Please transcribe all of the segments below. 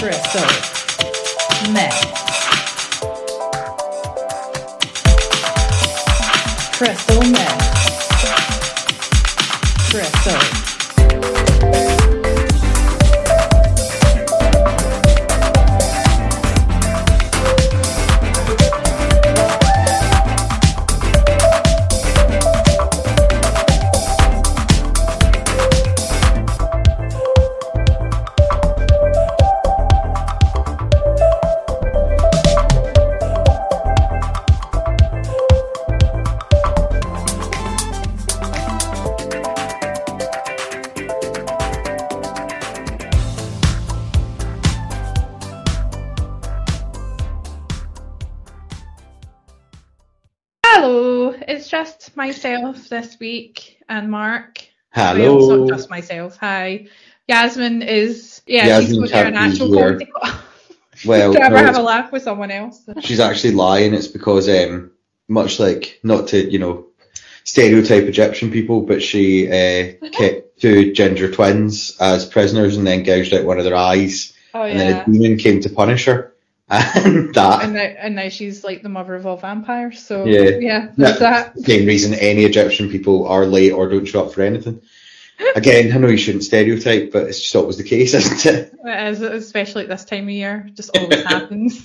Crystal. Meth. Crystal meth. Week and Mark. Well, it's Hello. not just myself. Hi. Yasmin is, yeah, Yasmin she's going to an can't be actual here. comedy Well, to ever have a laugh with someone else. she's actually lying. It's because, um, much like, not to, you know, stereotype Egyptian people, but she uh, kept two ginger twins as prisoners and then gouged out one of their eyes. Oh, And then a demon came to punish her. And that, And now, and now she's like the mother of all vampires. So, Yeah. yeah, that. same reason any Egyptian people are late or don't show up for anything. Again, I know you shouldn't stereotype, but it's just always the case, isn't it? It is, especially at this time of year, just always happens.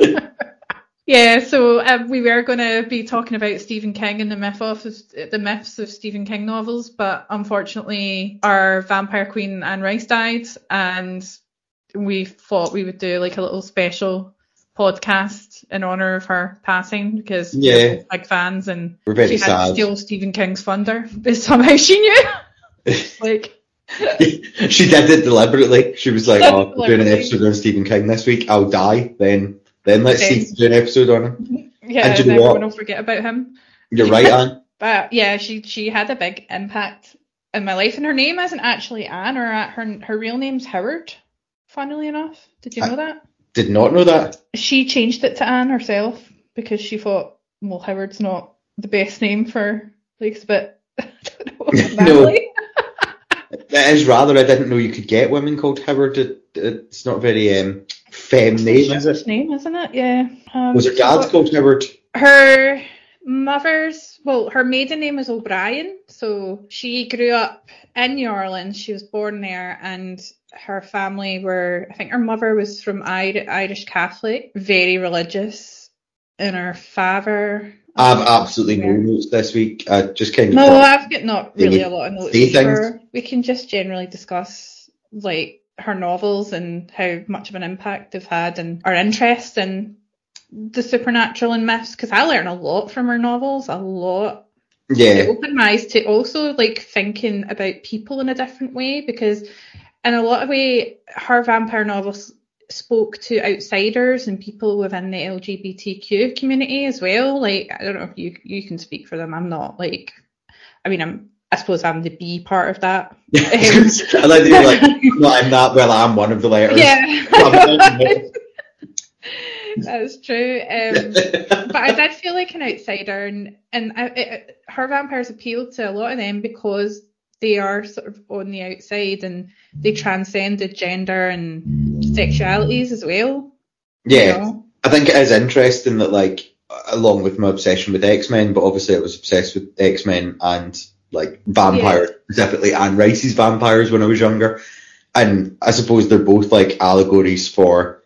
yeah, so um, we were going to be talking about Stephen King and the myth of the myths of Stephen King novels, but unfortunately, our vampire queen Anne Rice died, and we thought we would do like a little special podcast in honor of her passing because Yeah. we're big fans and We're very she had to steal Stephen King's thunder, but somehow she knew. like. she did it deliberately. She was like, "Oh, we're doing an episode on Stephen King this week. I'll die. Then, then let's Then- see do an episode on him." Yeah, And and, everyone will forget about him. You're right, Anne. But yeah, she she had a big impact in my life, and her name isn't actually Anne, or uh, her her real name's Howard. Funnily enough, did you know that? Did not know that. She changed it to Anne herself because she thought, well, Howard's not the best name for like it's a bit. I don't know, No. It is rather. I didn't know you could get women called Howard. It, it's not very um, femme name, is it? Name, isn't it? Yeah. Um, Was her dad thought- called Howard? her mother's well her maiden name is o'brien so she grew up in new orleans she was born there and her family were i think her mother was from irish catholic very religious and her father I have absolutely no notes this week. I just kind of no i've got not really a lot of notes say for her. we can just generally discuss like her novels and how much of an impact they've had and our interest in the supernatural and myths because I learn a lot from her novels, a lot. It yeah, opened my eyes to also like thinking about people in a different way because in a lot of way her vampire novels spoke to outsiders and people within the LGBTQ community as well. Like I don't know if you you can speak for them. I'm not like I mean I'm I suppose I'm the B part of that. I like that you're like, no, I'm not. Well, I'm one of the letters. Yeah. That's true. Um, but I did feel like an outsider, and and I, it, her vampires appealed to a lot of them because they are sort of on the outside and they transcended gender and sexualities as well. you yeah. know? I think it is interesting that, like, along with my obsession with X Men, but obviously I was obsessed with X Men and like vampires, specifically Anne Rice's vampires when I was younger. And I suppose they're both like allegories for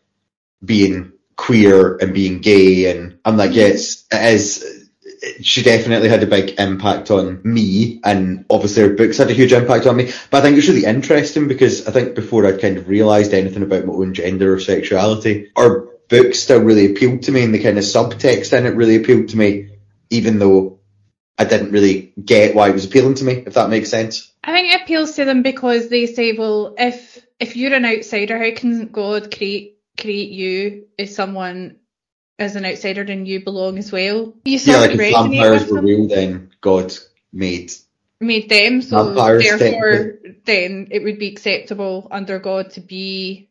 being queer and being gay. And I'm like, yes, it is. She definitely had a big impact on me, and obviously her books had a huge impact on me. But I think it's really interesting because I think before I'd kind of realised anything about my own gender or sexuality, her books still really appealed to me, and the kind of subtext in it really appealed to me, even though I didn't really get why it was appealing to me, if that makes sense. I think it appeals to them because they say, well, if if you're an outsider, how can God create create you as someone as an outsider and you belong as well? You Yeah, like of if resonate vampires were real, then God made. made them, so Vampires, therefore then it would be acceptable under God to be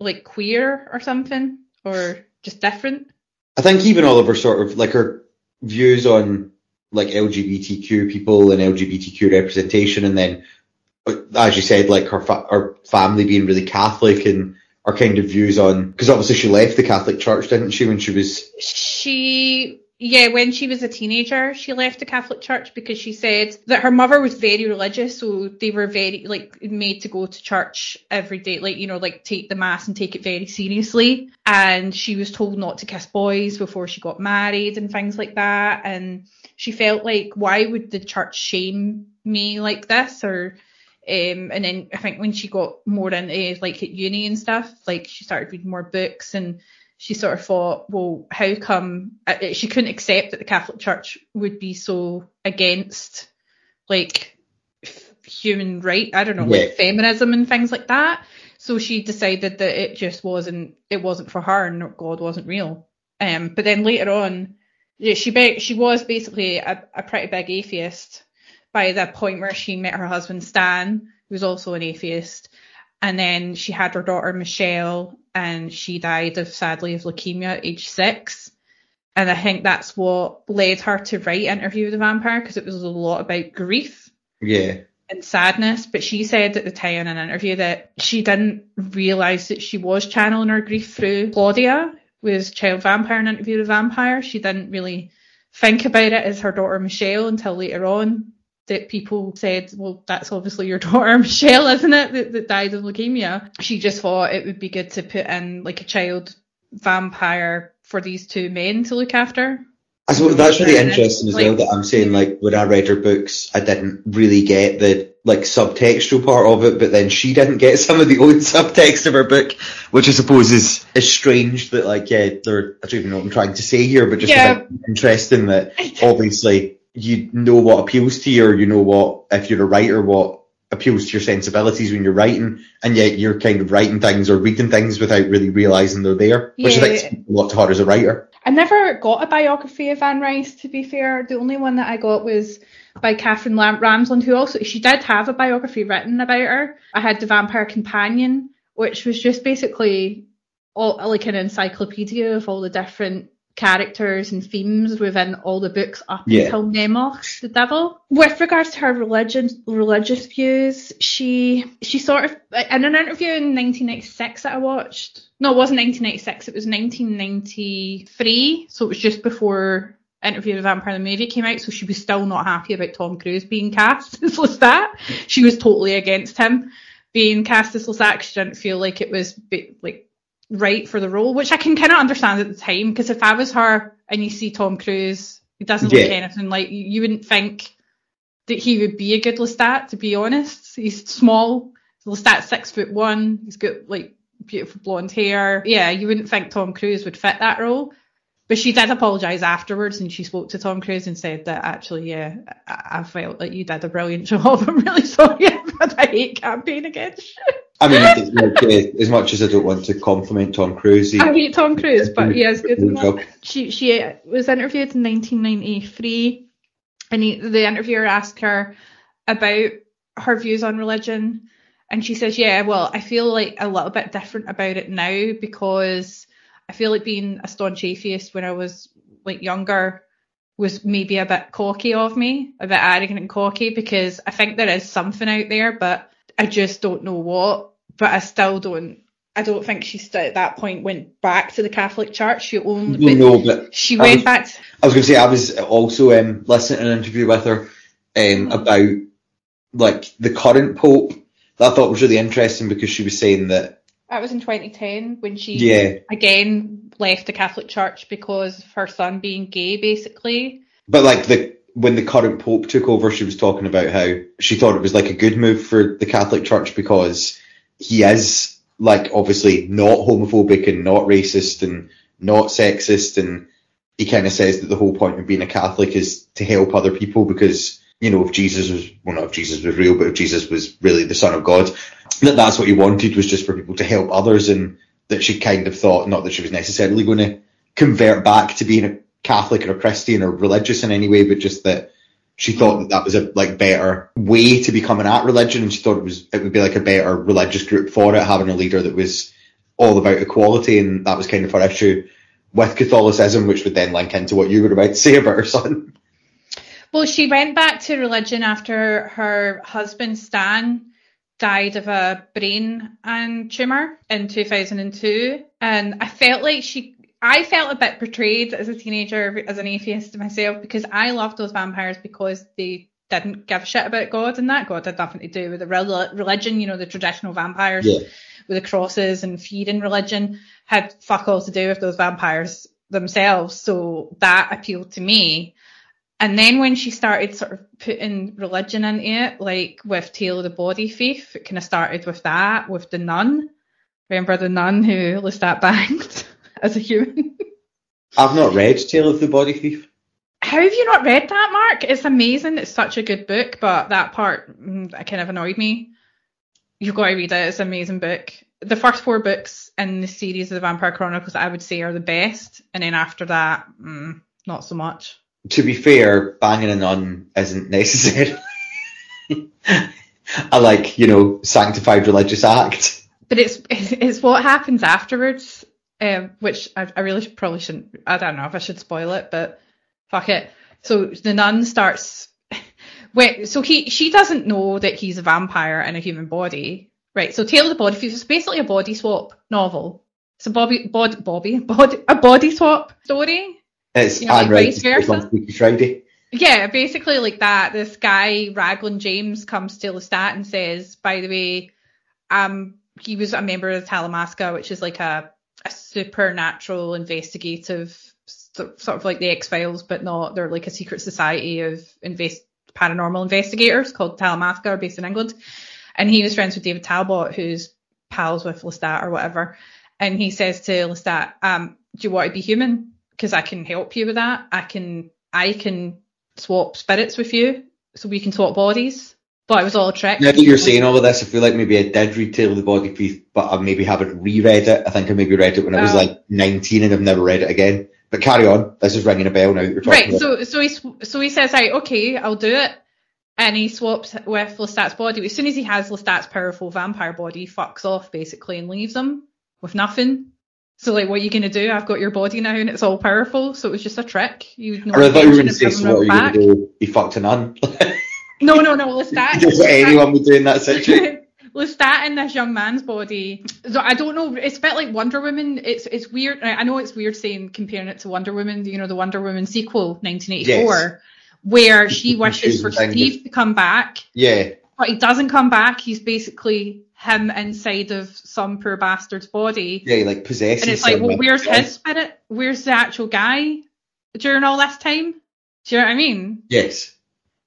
like queer or something, or just different. I think even all of her sort of like her views on like LGBTQ people and LGBTQ representation, and then uh, as you said, like her fa- her family being really Catholic and her kind of views on because obviously she left the Catholic Church, didn't she, when she was She, yeah, when she was a teenager, she left the Catholic Church because she said that her mother was very religious, so they were very like made to go to church every day, like you know, like take the mass and take it very seriously. And she was told not to kiss boys before she got married and things like that. And she felt like, why would the church shame me like this? Or um, and then I think when she got more into like at uni and stuff, like she started reading more books and she sort of thought, well, how come uh, she couldn't accept that the Catholic Church would be so against like f- human right, I don't know, Yeah. like feminism and things like that. So she decided that it just wasn't, it wasn't for her and God wasn't real. Um, but then later on, yeah, she be- she was basically a, a pretty big atheist by the point where she met her husband Stan, who was also an atheist. And then she had her daughter Michelle, and she died of sadly of leukemia at age six. And I think that's what led her to write Interview with the Vampire because it was a lot about grief yeah and sadness. But she said at the time in an interview that she didn't realise that she was channeling her grief through Claudia, was Child Vampire and Interview with the Vampire. She didn't really think about it as her daughter Michelle until later on that people said, well, that's obviously your daughter Michelle, isn't it, that, that died of leukemia. She just thought it would be good to put in like a child vampire for these two men to look after. I suppose that's really interesting as well that I'm saying like when I read her books I didn't really get the like subtextual part of it but then she didn't get some of the old subtext of her book which I suppose is, is strange that like yeah they're I don't even know what I'm trying to say here but just Yeah. interesting that obviously you know what appeals to you or you know what if you're a writer what appeals to your sensibilities when you're writing and yet you're kind of writing things or reading things without really realising they're there which I think is a lot harder as a writer I never got a biography of Anne Rice, to be fair. The only one that I got was by Katherine Lam- Ramsland, who also she did have a biography written about her. I had The Vampire Companion, which was just basically all like an encyclopedia of all the different characters and themes within all the books up Yeah. until Memnoch, the devil. With regards to her religion, religious views, she she sort of in an interview in 1996 that I watched. No, it wasn't 1996. It was 1993. So it was just before Interview with the Vampire the movie came out. So she was still not happy about Tom Cruise being cast as Lestat. She was totally against him being cast as Lestat. 'cause She didn't feel like it was like right for the role, which I can kind of understand at the time. Because if I was her and you see Tom Cruise, he doesn't look anything like you, you wouldn't think that he would be a good Lestat. To be honest, he's small. Lestat's six foot one. He's got like beautiful blonde hair. Yeah, you wouldn't think Tom Cruise would fit that role. But she did apologise afterwards and she spoke to Tom Cruise and said that actually, yeah, I, I felt like you did a brilliant job. I'm really sorry but I've a hate campaign against you. I mean, like, uh, as much as I don't want to compliment Tom Cruise, he, I hate Tom Cruise, but he is good job. She, she was interviewed in 1993 and he, the interviewer asked her about her views on religion and she says, yeah, well, I feel like a little bit different about it now because I feel like being a staunch atheist when I was like younger was maybe a bit cocky of me, a bit arrogant and cocky because I think there is something out there, but I just don't know what. But I still don't. I don't think she at that point went back to the Catholic Church. She only no, no, but she I went was- back. To, I was going to say I was also um, listening to an interview with her um, about like the current pope that I thought was really interesting because she was saying that that was in 2010 when she yeah, again left the Catholic Church because of her son being gay, basically. but like the when the current pope took over, she was talking about how she thought it was like a good move for the Catholic Church because he is like obviously not homophobic and not racist and not sexist and he kind of says that the whole point of being a Catholic is to help other people because you know if Jesus was well not if Jesus was real but if Jesus was really the Son of God that that's what he wanted was just for people to help others and that she kind of thought not that she was necessarily going to convert back to being a Catholic or a Christian or religious in any way but just that she thought that that was a like better way to become an at religion and she thought it was it would be like a better religious group for it having a leader that was all about equality and that was kind of her issue with Catholicism, which would then link into what you were about to say about her son. Well, she went back to religion after her husband Stan died of a brain and tumor in 2002, and I felt like she. I felt a bit portrayed as a teenager, as an atheist myself, because I loved those vampires because they didn't give a shit about God and that. God had nothing to do with the religion, you know, the traditional vampires Yeah. with the crosses and feeding religion had fuck all to do with those vampires themselves. So that appealed to me. And then when she started sort of putting religion into it, like with Tale of the Body Thief, it kind of started with that, with the nun. Remember the nun who Lestat banged as a human? I've not read Tale of the Body Thief. How have you not read that, Mark? It's amazing. It's such a good book, but that part mm, that kind of annoyed me. You've got to read it. It's an amazing book. The first four books in the series of the Vampire Chronicles, I would say, are the best, and then after that, mm, not so much. To be fair, banging a nun isn't necessarily a like, you know, sanctified religious act. But it's it's what happens afterwards, um, which I, I really probably shouldn't. I don't know if I should spoil it, but fuck it. So the nun starts. Wait, so he she doesn't know that he's a vampire in a human body, right? So Tale of the Body Thief is basically a body swap novel. It's a Bobby, bod, Bobby, body, a body swap story. It's You know, Anne like vice versa. Friday. Yeah, basically like that. This guy, Raglan James, comes to Lestat and says, by the way, um, he was a member of the Talamasca, which is like a, a supernatural investigative, sort of like the X Files, but not, they're like a secret society of invest paranormal investigators called Talamasca, based in England. And he was friends with David Talbot, who's pals with Lestat or whatever. And he says to Lestat, um, do you want to be human? Because I can help you with that. I can, I can swap spirits with you, so we can swap bodies. But it was all a trick. Now that you're saying all of this, I feel like maybe I did read Tale of the Body Thief, but I maybe haven't reread it. I think I maybe read it when I was Oh. like 19 and I've never read it again. But carry on. This is ringing a bell now that you're talking Right, about. so so he so he says, right, okay, I'll do it, and he swaps with Lestat's body. As soon as he has Lestat's powerful vampire body, he fucks off basically and leaves him with nothing. So like, what are you gonna do? I've got your body now, and it's all powerful. So it was just a trick. You no I really thought you were going to say, so what are you going back. to do? He fucked a nun. No, no, no, Lestat. Just what anyone would do in that situation. Lestat in this young man's body. So I don't know. It's a bit like Wonder Woman. It's it's weird. I I know it's weird saying comparing it to Wonder Woman. You know the Wonder Woman sequel, 1984, Yes. where she wishes for Steve to come back, Yeah. but he doesn't come back. He's basically him inside of some poor bastard's body, Yeah, he like possesses and it's like, well, where's his spirit? Where's the actual guy during all this time? Do you know what I mean? Yes.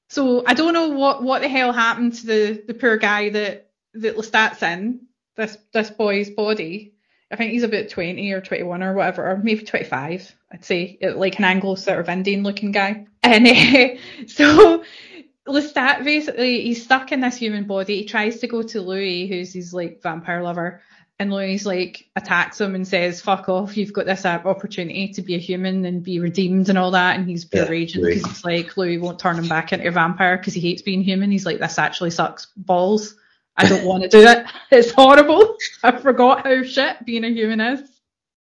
So I don't know what, what the hell happened to the, the poor guy that that Lestat's in this this boy's body. I think he's about twenty or twenty one or whatever, or maybe twenty five. I'd say like an Anglo sort of Indian looking guy. And uh, so Lestat basically he's stuck in this human body. He tries to go to Louis, who's his like vampire lover, and Louis like attacks him and says, "Fuck off! You've got this uh, opportunity to be a human and be redeemed and all that." And he's pure Yeah, raging because he's like, Louis won't turn him back into a vampire because he hates being human. He's like, "This actually sucks balls. I don't want to do it. It's horrible. I forgot how shit being a human is."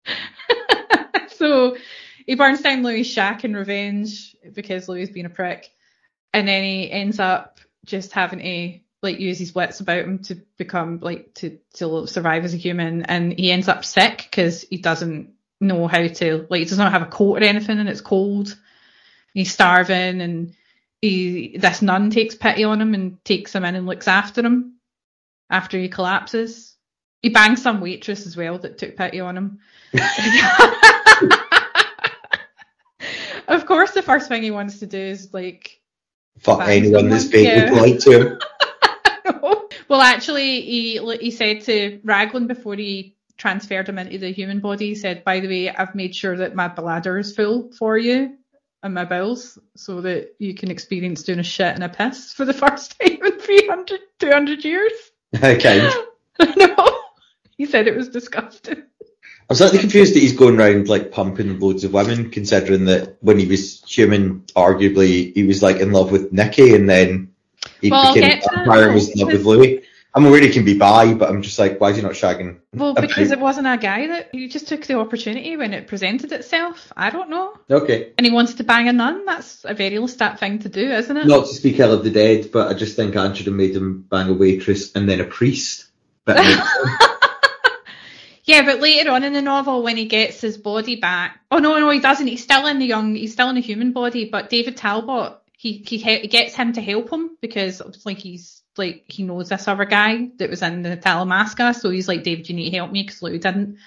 so he burns down Louis' shack in revenge because Louis has been a prick, and then he ends up just having to like use his wits about him to become like to to survive as a human, and he ends up sick because he doesn't know how to like he does not have a coat or anything, and it's cold. He's starving, and he this nun takes pity on him and takes him in and looks after him after he collapses. He bangs some waitress as well that took pity on him. of course, the first thing he wants to do is like Fuck anyone that's vaguely yeah. polite to him. well, actually, he he said to Raglan before he transferred him into the human body, he said, "By the way, I've made sure that my bladder is full for you and my bowels, so that you can experience doing a shit and a piss for the first time in 300, 200 years." Okay. no, he said it was disgusting. I'm slightly confused that he's going around like pumping loads of women, considering that when he was human, arguably he was like in love with Nikki, and then he Well, became a vampire and was in love with Louis. I'm aware he can be bi, but I'm just like, why is he not shagging? Well, because it wasn't a guy that he just took the opportunity when it presented itself. I don't know. Okay. And he wants to bang a nun. That's a very Lestat thing to do, isn't it? Not to speak ill of the dead, but I just think Anne should have made him bang a waitress and then a priest. But Yeah, but later on in the novel, when he gets his body back, oh no, no, he doesn't. He's still in the young. He's still in a human body. But David Talbot, he he, he gets him to help him because like he's like he knows this other guy that was in the Talamasca. So he's like, David, you need to help me because Lou didn't.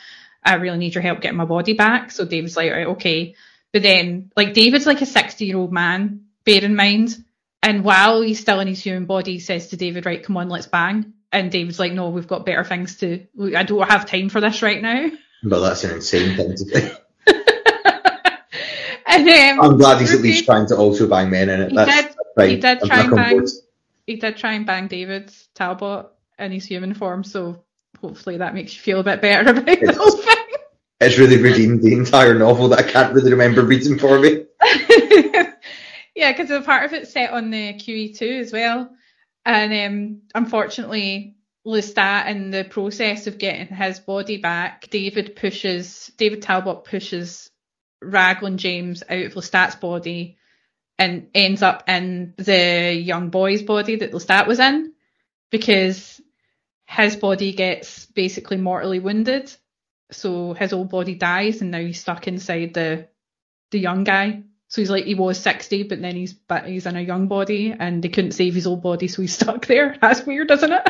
I really need your help getting my body back. So David's like, right, okay. But then, like, David's like a 60 year old man, bear in mind. And while he's still in his human body, he says to David, right, come on, let's bang. And David's like, no, we've got better things to, I don't have time for this right now. but that's an insane thing to do. and um, I'm glad he's at least trying to also bang men in it. He That's did- fine. he did I'm try and bang. board. he did try and bang David Talbot in his human form, so hopefully that makes you feel a bit better about the It's- whole thing. It's really redeemed the entire novel that I can't really remember reading for me. yeah, because a part of it's set on the QE2 as well. And um, unfortunately, Lestat, in the process of getting his body back, David pushes, David Talbot pushes Raglan James out of Lestat's body and ends up in the young boy's body that Lestat was in because his body gets basically mortally wounded. So his old body dies and now he's stuck inside the the young guy. So he's like he was sixty, but then he's but he's in a young body, and they couldn't save his old body, so he's stuck there. That's weird, isn't it?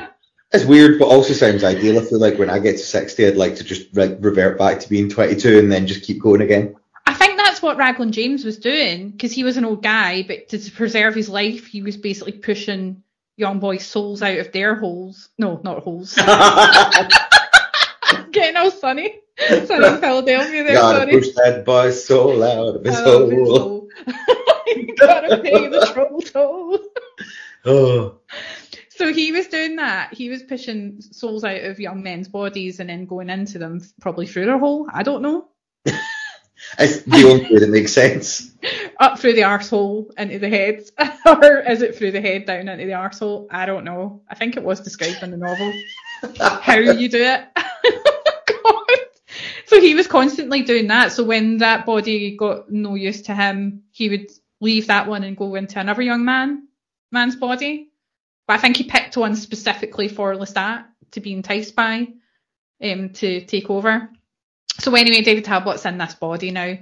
It's weird, but also sounds ideal. I feel like when I get to 60, I'd like to just like revert back to being 22 and then just keep going again. I think that's what Raglan James was doing because he was an old guy, but to preserve his life, he was basically pushing young boys' souls out of their holes. No, not holes. Getting all sunny. Sunny in Philadelphia there, Gotta push that boy so loud of his Out of his hole. hole. you gotta pay the trouble toll. Oh. So he was doing that. He was pushing souls out of young men's bodies and then going into them, probably through their hole. I don't know. It's the only way that makes sense. Up through the arsehole into the head. or is it through the head down into the arsehole? I don't know. I think it was described in the novel how you do it. God. So he was constantly doing that. So when that body got no use to him, he would leave that one and go into another young man man's body. But I think he picked one specifically for Lestat to be enticed by, um, to take over. So anyway, David Talbot's in this body now,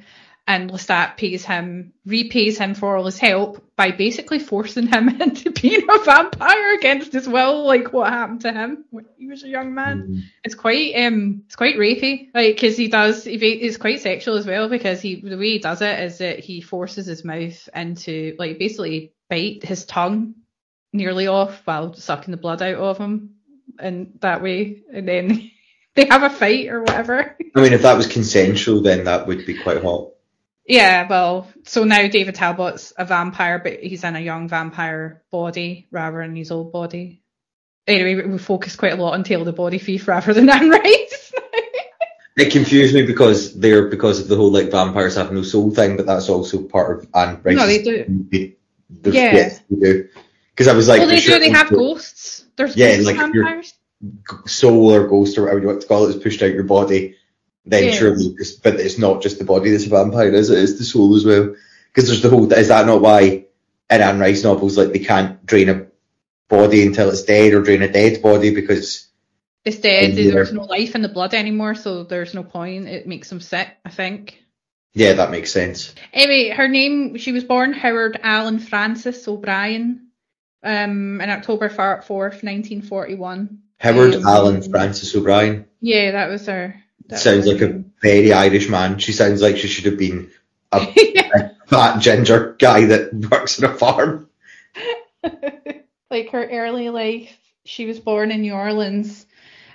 and Lestat pays him, repays him for all his help by basically forcing him into being a vampire against his will, like what happened to him when he was a young man. It's quite, um, it's quite rapey, like because he does, it's quite sexual as well because he, the way he does it is that he forces his mouth into, like, basically bite his tongue nearly off while sucking the blood out of him, and that way, and then they have a fight or whatever. I mean, if that was consensual, then that would be quite hot. Yeah, well, so now David Talbot's a vampire, but he's in a young vampire body rather than his old body. Anyway, we- we focus quite a lot on Tale of the Body Thief rather than Anne Rice. It confused me because they're because of the whole like vampires have no soul thing, but that's also part of Anne Rice's No, they do. Yeah. They do. Because I was like, well, they do. They have ghosts. There's Yeah, ghost like vampires. soul or ghost or whatever you want to call it is pushed out your body. Then surely, but it's not just the body that's a vampire, is it? It's the soul as well. Because there's the whole. Is that not why in Anne Rice novels, like they can't drain a body until it's dead, or drain a dead body because It's dead. There's no life in the blood anymore, so there's no point. It makes them sick, I think. yeah, that makes sense. Anyway, her name, she was born Howard Allen Francis O'Brien um, in October 4th, 1941. Howard Um, Allen Francis O'Brien Yeah, that was her. That sounds like a very Irish man. She sounds like she should have been a Yeah. fat ginger guy that works on a farm. like her early life, she was born in New Orleans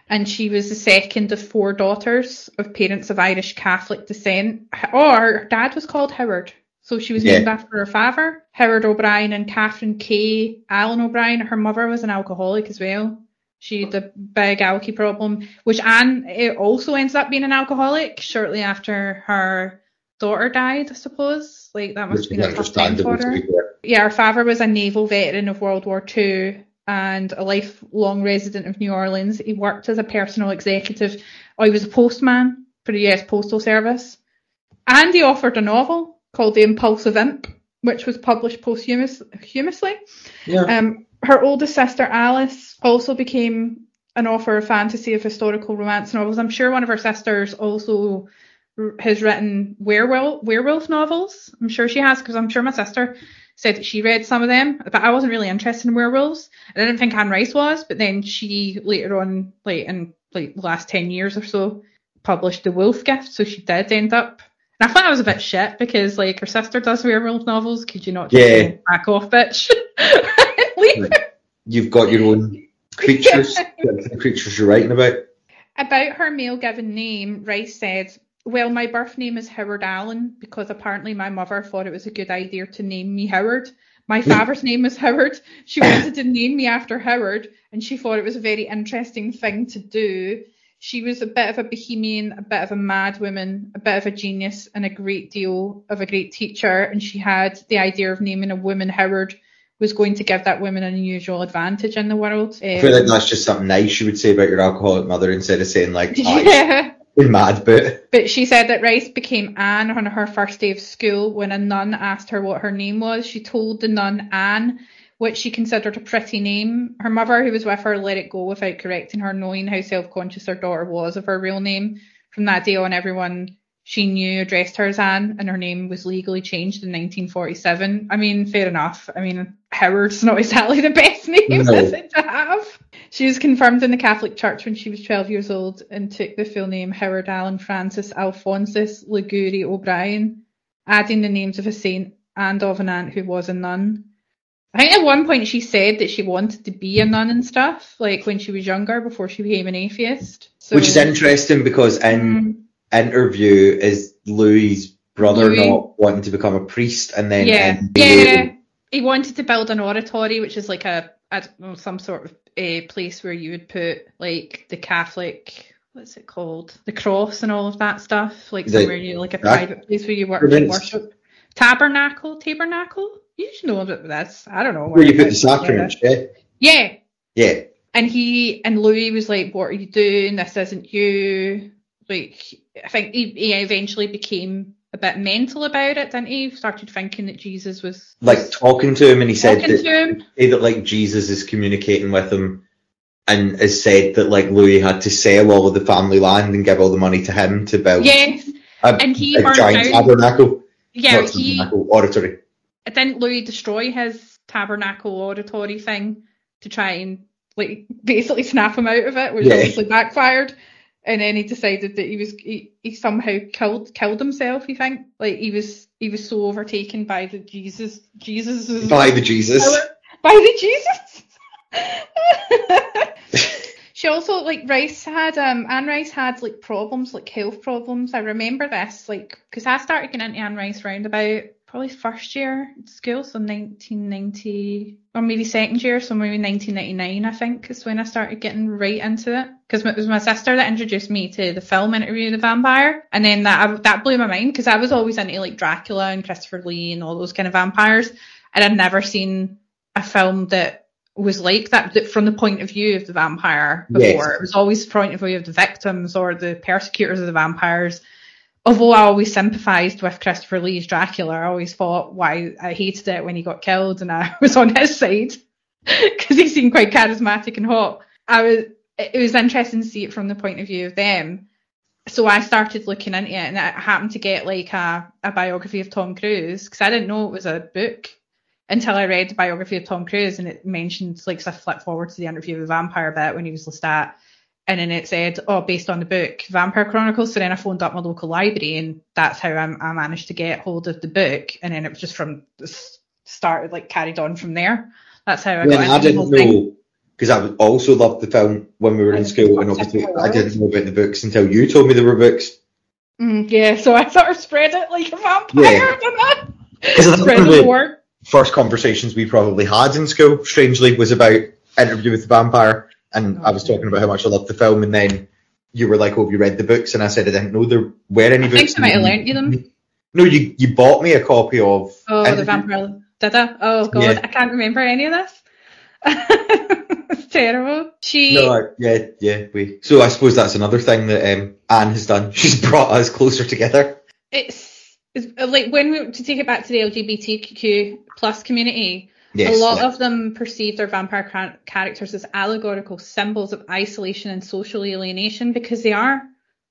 and she was the second of four daughters of parents of Irish Catholic descent. Or her dad was called Howard. So she was Yeah. named after her father, Howard O'Brien and Katherine Kay Allen O'Brien. Her mother was an alcoholic as well. She had the big alky problem, which Anne eh, also ends up being an alcoholic shortly after her daughter died, I suppose. Like that must have been a tough time for her yeah, her father was a naval veteran of World War Two, and a lifelong resident of New Orleans. He worked as a personal executive. Oh, he was a postman for the US Postal Service. And he authored a novel called The Impulsive Imp, which was published posthumously. Yeah. Um, her oldest sister Alice also became an author of fantasy of historical romance novels. I'm sure one of her sisters also r- has written werewolf werewolf novels. I'm sure she has because I'm sure my sister said that she read some of them, but I wasn't really interested in werewolves. I didn't think Anne Rice was, but then she later on, like in like the last ten years or so, published The Wolf Gift, so she did end up. And I thought I was a bit shit because like her sister does werewolf novels. Could you not just Yeah. back off, bitch? You've got your own creatures, the creatures you're writing about. About her male given name, Rice said, Well, my birth name is Howard Allen because apparently my mother thought it was a good idea to name me Howard. My hmm. father's name is Howard. She wanted to name me after Howard and she thought it was a very interesting thing to do. She was a bit of a bohemian, a bit of a mad woman, a bit of a genius, and a great deal of a great teacher. And she had the idea of naming a woman Howard was going to give that woman an unusual advantage in the world. I feel like Um, that's just something nice you would say about your alcoholic mother instead of saying like, oh, yeah. you're mad, but But she said that Rice became Anne on her first day of school when a nun asked her what her name was. She told the nun Anne, which she considered a pretty name. Her mother, who was with her, let it go without correcting her, knowing how self conscious her daughter was of her real name. From that day on, everyone she knew addressed her as Anne, and her name was legally changed in 1947. I mean, fair enough. I mean, Howard's not exactly the best name No. is it, to have. She was confirmed in the Catholic Church when she was 12 years old and took the full name Howard Allen Francis Alphonsus Liguori O'Brien, adding the names of a saint and of an aunt who was a nun. I think at one point she said that she wanted to be a nun and stuff, like when she was younger before she became an atheist. So, which is interesting because in Mm, interview is Louis' brother Louis. not wanting to become a priest and then yeah, yeah. He wanted to build an oratory, which is like a know, some sort of a place where you would put like the Catholic, what's it called, the cross and all of that stuff, like The- somewhere you like a private place where you work, worship. Tabernacle, tabernacle. You should know about this. I don't know. where you put the sacraments, yeah? Yeah, Yeah. and he and Louis was like, "What are you doing? This isn't you." Like, I think he, he eventually became a bit mental about it, didn't he? Started thinking that Jesus was Like talking to him and he said that, that like Jesus is communicating with him and has said that like Louis had to sell all of the family land and give all the money to him to build Yes, a, and he a giant down- tabernacle. yeah. not He tabernacle, oratory. didn't Louis destroy his tabernacle oratory thing to try and like basically snap him out of it, which Yeah. obviously backfired. And then he decided that he was he, he somehow killed killed himself. You think like he was he was so overtaken by the Jesus Jesus By the Jesus. by the Jesus. she also like Rice had um Anne Rice had like problems like health problems. I remember this like because I started getting into Anne Rice round about probably first year at school, so 1990 or maybe second year, so maybe 1999 I think is when I started getting right into it because it was my sister that introduced me to the film Interview with the Vampire, and then that that blew my mind because I was always into like Dracula and Christopher Lee and all those kind of vampires, and I'd never seen a film that was like that, that from the point of view of the vampire before. Yes. It was always the point of view of the victims or the persecutors of the vampires. Although I always sympathised with Christopher Lee's Dracula, I always thought why I hated it when he got killed and I was on his side because he seemed quite charismatic and hot. I was it was interesting to see it from the point of view of them. So I started looking into it and I happened to get like a, a biography of Tom Cruise because I didn't know it was a book until I read the biography of Tom Cruise and it mentioned like so I flipped forward to the interview with the vampire bit when he was Lestat and then it said, oh, based on the book Vampire Chronicles. So then I phoned up my local library and that's how I, I managed to get hold of the book. And then it was just from started like carried on from there. That's how I got I into the whole didn't thing. know because I also loved the film when we were in school, and obviously I didn't know about the books until you told me there were books. Mm, yeah, so I sort of spread it like a vampire, Yeah. didn't I? Because Spread the the word. first conversations we probably had in school. Strangely, was about Interview with the Vampire, and I was talking about how much I loved the film, and then you were like, "Oh, have you read the books?" And I said I didn't know there were any I books. think I might have lent you them. No, you you bought me a copy of. Oh, the vampire. Did I? Oh god, Yeah. I can't remember any of this. it's terrible. She. No, I- yeah, yeah. We. So I suppose that's another thing that um, Anne has done. She's brought us closer together. it's, it's like when we to take it back to the LGBTQ plus community. Yes. a lot yeah. of them perceive their vampire characters as allegorical symbols of isolation and social alienation because they are.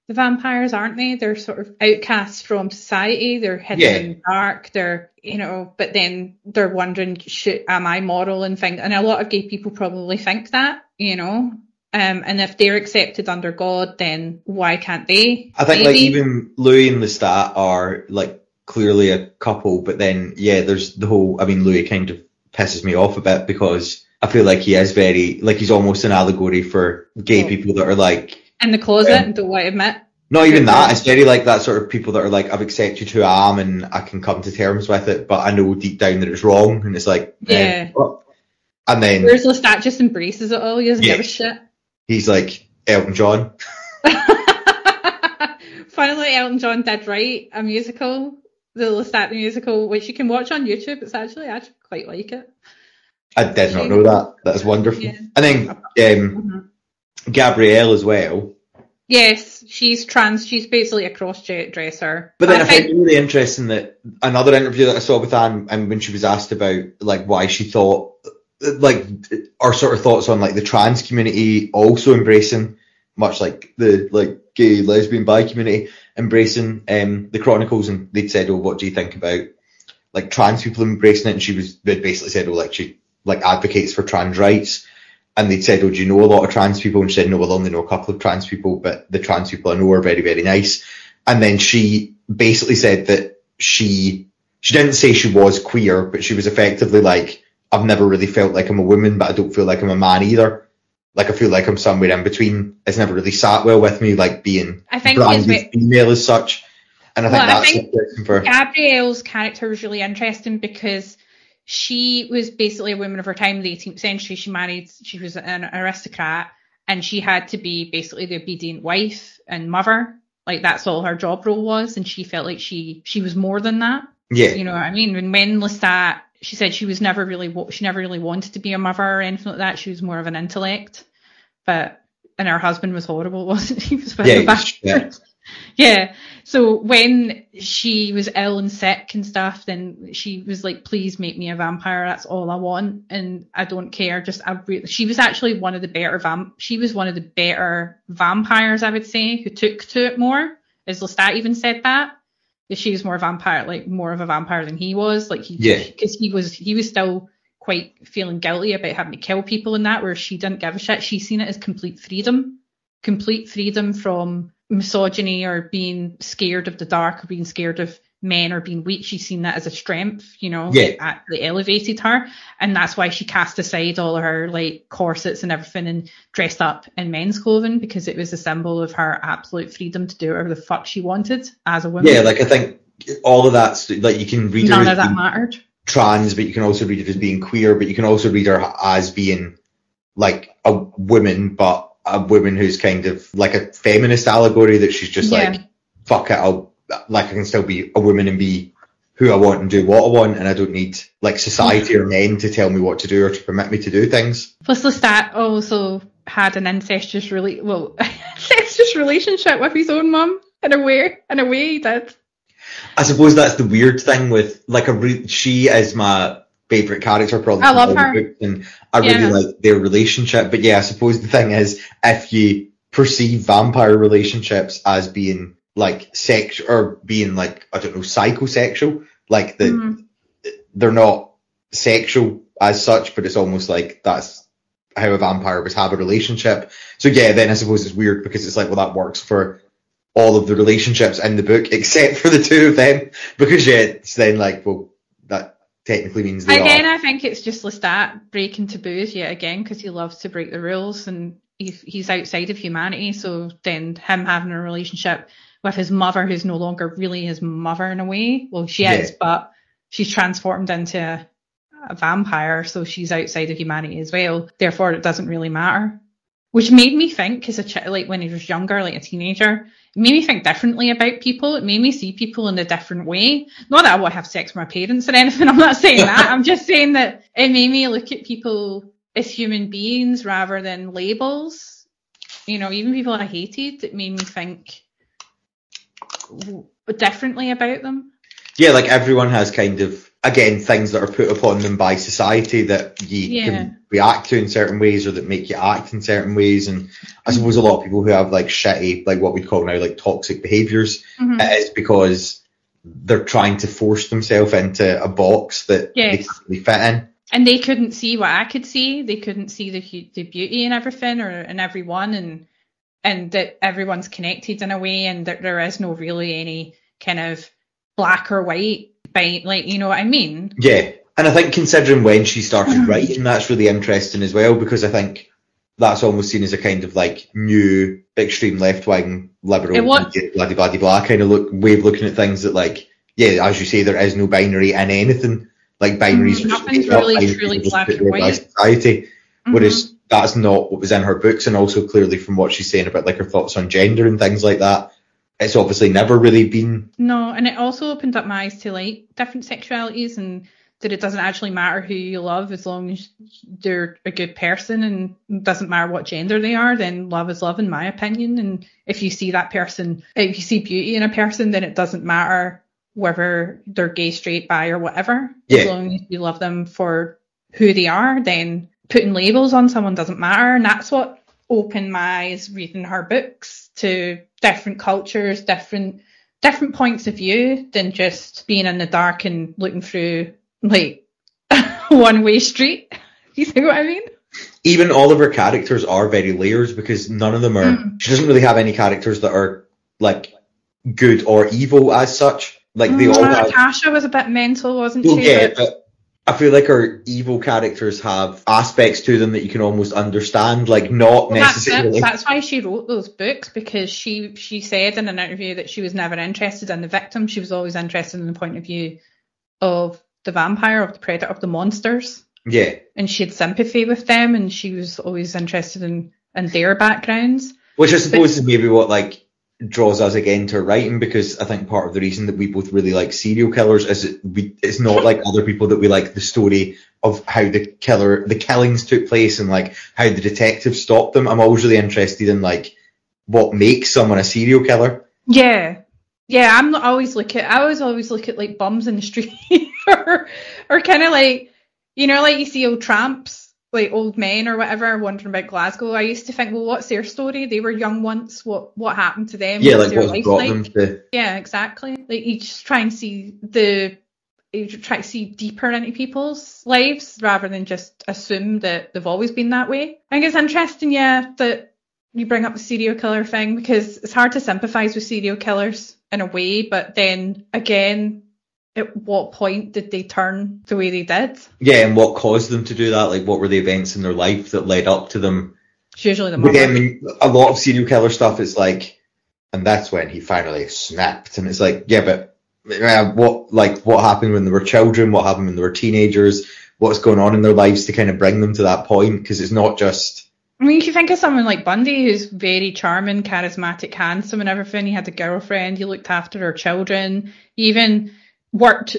The vampires, aren't they? They're sort of outcasts from society. They're hidden Yeah. in the dark. They're, you know, but then they're wondering, should, am I moral and things? And a lot of gay people probably think that, you know. Um, and if they're accepted under God, then why can't they? I think like even Louis and Lestat are like clearly a couple, but then yeah, there's the whole. I mean, Louis kind of pisses me off a bit because I feel like he is very like he's almost an allegory for gay Oh. people that are like in the closet Um, and don't want to admit. not even that. It's very like that sort of people that are like I've accepted who I am and I can come to terms with it, but I know deep down that it's wrong, and it's like Yeah. And then Whereas Lestat just embraces it all. He doesn't Yeah. give a shit. he's like Elton John. Finally, Elton John did write a musical, the Lestat musical, which you can watch on YouTube. It's actually actually quite like it. I did not know that. That's wonderful. Yeah. And then um, Gabrielle as well. Yes, she's trans. She's basically a cross dresser. But then I, find it really interesting that another interview that I saw with Anne, and when she was asked about like why she thought, like, our sort of thoughts on like the trans community also embracing, much like the like gay, lesbian, bi community embracing um, the Chronicles, and they'd said, "Oh, what do you think about like trans people embracing it?" And she was they'd basically said, "Oh, like she like advocates for trans rights." And they'd said, "Oh, do you know a lot of trans people?" And she said, "No, well, I only know a couple of trans people, but the trans people I know are very, very nice." And then she basically said that she she didn't say she was queer, but she was effectively like, "I've never really felt like I'm a woman, but I don't feel like I'm a man either. Like I feel like I'm somewhere in between. It's never really sat well with me, like being I think branded female as such." And I think Well, I that's think for Gabrielle's character was really interesting because she was basically a woman of her time the 18th century. She married, she was an aristocrat, and she had to be basically the obedient wife and mother. Like that's all her job role was, and she felt like she she was more than that. yeah, You know what I mean? And when Lestat, she said she was never really she never really wanted to be a mother or anything like that. She was more of an intellect, but and her husband was horrible, wasn't he? He was yeah, bastard. yeah. Yeah. So when she was ill and sick and stuff, then she was like, "Please make me a vampire. That's all I want, and I don't care. Just I re-. she was actually one of the better vamp. She was one of the better vampires, I would say, who took to it more. As Lestat even said that that she was more vampire, like more of a vampire than he was. Like he, Yeah. because he was he was still quite feeling guilty about having to kill people and that, where she didn't give a shit. She seen it as complete freedom, complete freedom from misogyny or being scared of the dark or being scared of men or being weak. She's seen that as a strength, you know, Yeah. it actually elevated her. And that's why she cast aside all her like corsets and everything and dressed up in men's clothing because it was a symbol of her absolute freedom to do whatever the fuck she wanted as a woman. yeah. Like I think all of that, like you can read None as of that mattered. trans, but you can also read it as being queer, but you can also read her as being like a woman, but a woman who's kind of like a feminist allegory that she's just Yeah. like, fuck it, I'll like I can still be a woman and be who I want and do what I want, and I don't need like society or men to tell me what to do or to permit me to do things. Plus, Lestat also had an incestuous really well incestuous relationship with his own mum in a way. In a way, he did. I suppose that's the weird thing with like a re- she is my favorite character probably. I love her. books, and I Yeah. really like their relationship. But yeah, I suppose the thing is if you perceive vampire relationships as being like sex or being like I don't know psychosexual, like the Mhm. they're not sexual as such, but it's almost like that's how a vampire would have a relationship. So yeah, then I suppose it's weird because it's like, well, that works for all of the relationships in the book except for the two of them, because yeah, it's then like, well, technically means they Again, are. I think it's just Lestat breaking taboos yet again because he loves to break the rules and he's, he's outside of humanity. So then him having a relationship with his mother, who's no longer really his mother in a way. Well, she is, but she's transformed into a, a vampire, so she's outside of humanity as well. Therefore, it doesn't really matter. Which made me think, as a ch- like when he was younger, like a teenager, it made me think differently about people. It made me see people in a different way. Not that I want to have sex with my parents or anything. I'm not saying that. I'm just saying that it made me look at people as human beings rather than labels. You know, even people I hated, it made me think differently about them. Yeah, like everyone has kind of again things that are put upon them by society that you Yeah. can react to in certain ways or that make you act in certain ways. And I suppose a lot of people who have like shitty, like what we call now like toxic behaviours, Mhm. it is because they're trying to force themselves into a box that they Yes. fit in. and they couldn't see what I could see. They couldn't see the the beauty in everything or in everyone, and and that everyone's connected in a way, and that there is no really any kind of black or white. Like, you know what I mean? Yeah, and I think considering when she started writing, that's really interesting as well because I think that's almost seen as a kind of like new extreme left wing liberal blah blah blah blah kind of look way of looking at things that like yeah, as you say, there is no binary in anything. Like binaries, Mm, nothing's really binary, truly black and white. Society, whereas Mhm. that's not what was in her books, and also clearly from what she's saying about like her thoughts on gender and things like that, it's obviously never really been No, and it also opened up my eyes to like different sexualities and that it doesn't actually matter who you love as long as they're a good person and doesn't matter what gender they are, then love is love in my opinion. And if you see that person, if you see beauty in a person, then it doesn't matter whether they're gay, straight, bi, or whatever. Yeah. As long as you love them for who they are, then putting labels on someone doesn't matter. And that's what opened my eyes reading her books to different cultures, different different points of view than just being in the dark and looking through like one way street. You see what I mean? even all of her characters are very layers because none of them are. Mm. She doesn't really have any characters that are like good or evil as such. Like they all Mm, have. Tasha was a bit mental, wasn't Well, she? yeah, but I feel like her evil characters have aspects to them that you can almost understand, like not Well, necessarily. that's why she wrote those books because she she said in an interview that she was never interested in the victim. She was always interested in the point of view of the vampire, of the predator, of the monsters. Yeah, And she had sympathy with them and she was always interested in, in their backgrounds. which I suppose is maybe what like draws us again to writing because I think part of the reason that we both really like serial killers is we it's not like other people that we like the story of how the killer the killings took place and like how the detective stopped them. I'm always really interested in like what makes someone a serial killer. Yeah. Yeah, I'm not always look at I always always look at like bums in the street or or kinda like you know, like you see old tramps, like old men or whatever wondering about Glasgow. I used to think, well what's their story? They were young once, what what happened to them? Yeah, What's like what's life brought like? them to Yeah, exactly. Like you just try and see the you try to see deeper into people's lives rather than just assume that they've always been that way. I think it's interesting, yeah, that you bring up the serial killer thing because it's hard to sympathise with serial killers in a way, but then again, at what point did they turn the way they did? yeah, and what caused them to do that? Like what were the events in their life that led up to them It's usually the mother. mean, a lot of serial killer stuff is like, and that's when he finally snapped. And it's like, yeah, but uh, what, like, what happened when they were children? What happened when they were teenagers? What's going on in their lives to kind of bring them to that point? Because it's not just, I mean, if you think of someone like Bundy, who's very charming, charismatic, handsome, and everything, he had a girlfriend, he looked after her children, he even worked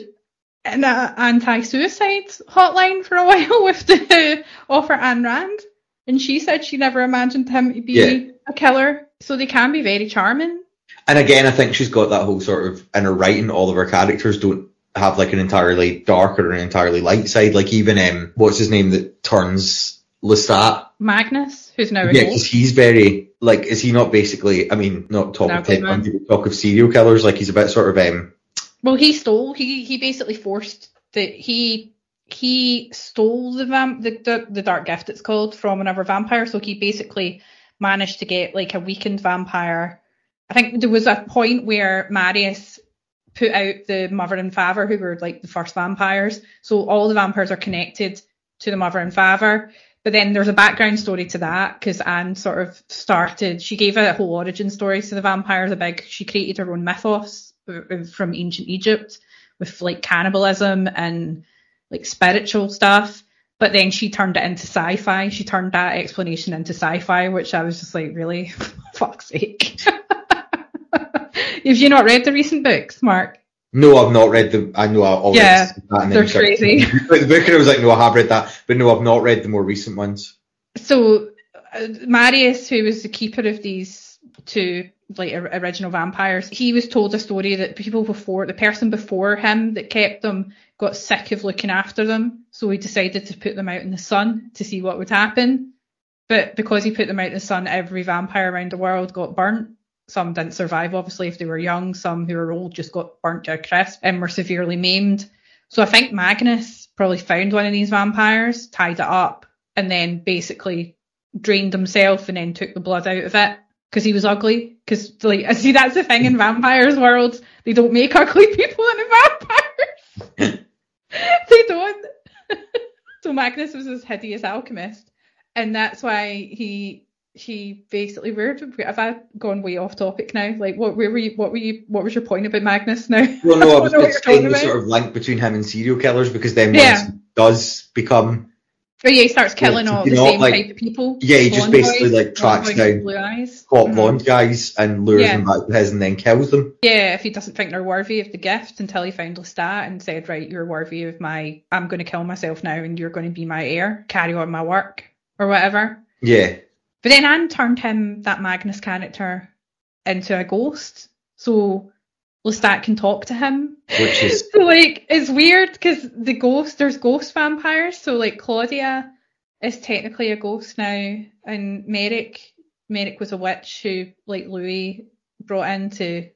in an anti-suicide hotline for a while with the author Anne Rand, and she said she never imagined him to be Yeah. a killer. So they can be very charming. and again, I think she's got that whole sort of in her writing. All of her characters don't have like an entirely dark or an entirely light side. Like even um, what's his name that turns Lestat? Magnus, who's now Yeah, because he's very like, is he not basically? I mean, not talk No, of Ted good man. Bundy, but talk of serial killers. Like he's a bit sort of um, Well, he stole. He he basically forced the he he stole the vamp the, the the dark gift it's called from another vampire. So he basically managed to get like a weakened vampire. I think there was a point where Marius put out the mother and father who were like the first vampires. So all the vampires are connected to the mother and father. But then there's a background story to that because Anne sort of started. She gave a whole origin story to the vampires. A big. She created her own mythos from ancient Egypt with like cannibalism and like spiritual stuff. But then she turned it into sci-fi. She turned that explanation into sci-fi, which I was just like, really, fuck's sake. Have you not read the recent books, Mark? No, I've not read the. I know I already Yeah, they're crazy. the book, and I was like, no, I have read that, but no, I've not read the more recent ones. So uh, Marius, who was the keeper of these two like or- original vampires, he was told a story that people before the person before him that kept them got sick of looking after them, so he decided to put them out in the sun to see what would happen. But because he put them out in the sun, every vampire around the world got burnt. Some didn't survive, obviously, if they were young. Some who were old just got burnt to a crisp and were severely maimed. So I think Magnus probably found one of these vampires, tied it up, and then basically drained himself and then took the blood out of it because he was ugly. Because like I see that's the thing in vampires world, they don't make ugly people into vampires. they don't. so Magnus was this hideous alchemist, and that's why he he basically where have I gone way off topic now? Like what where were you what were you what was your point about Magnus now? Well, no, I was know what explaining the about. sort of link between him and serial killers because then Yeah. once does become, Oh yeah, he starts killing Yeah, all the know, same like- type of people. yeah, he just basically boys, like tracks down with blue eyes. hot Mhm. blonde guys and lures Yeah. them back to his and then kills them. Yeah, if he doesn't think they're worthy of the gift until he found Lestat and said, right, you're worthy of my, I'm going to kill myself now and you're going to be my heir, carry on my work or whatever. Yeah, But then Anne turned him, that Magnus character, into a ghost. So Lestat can talk to him. which is So like, it's weird because the ghost, there's ghost vampires. So like Claudia is technically a ghost now and Merrick, Merrick was a witch who like Louis brought in to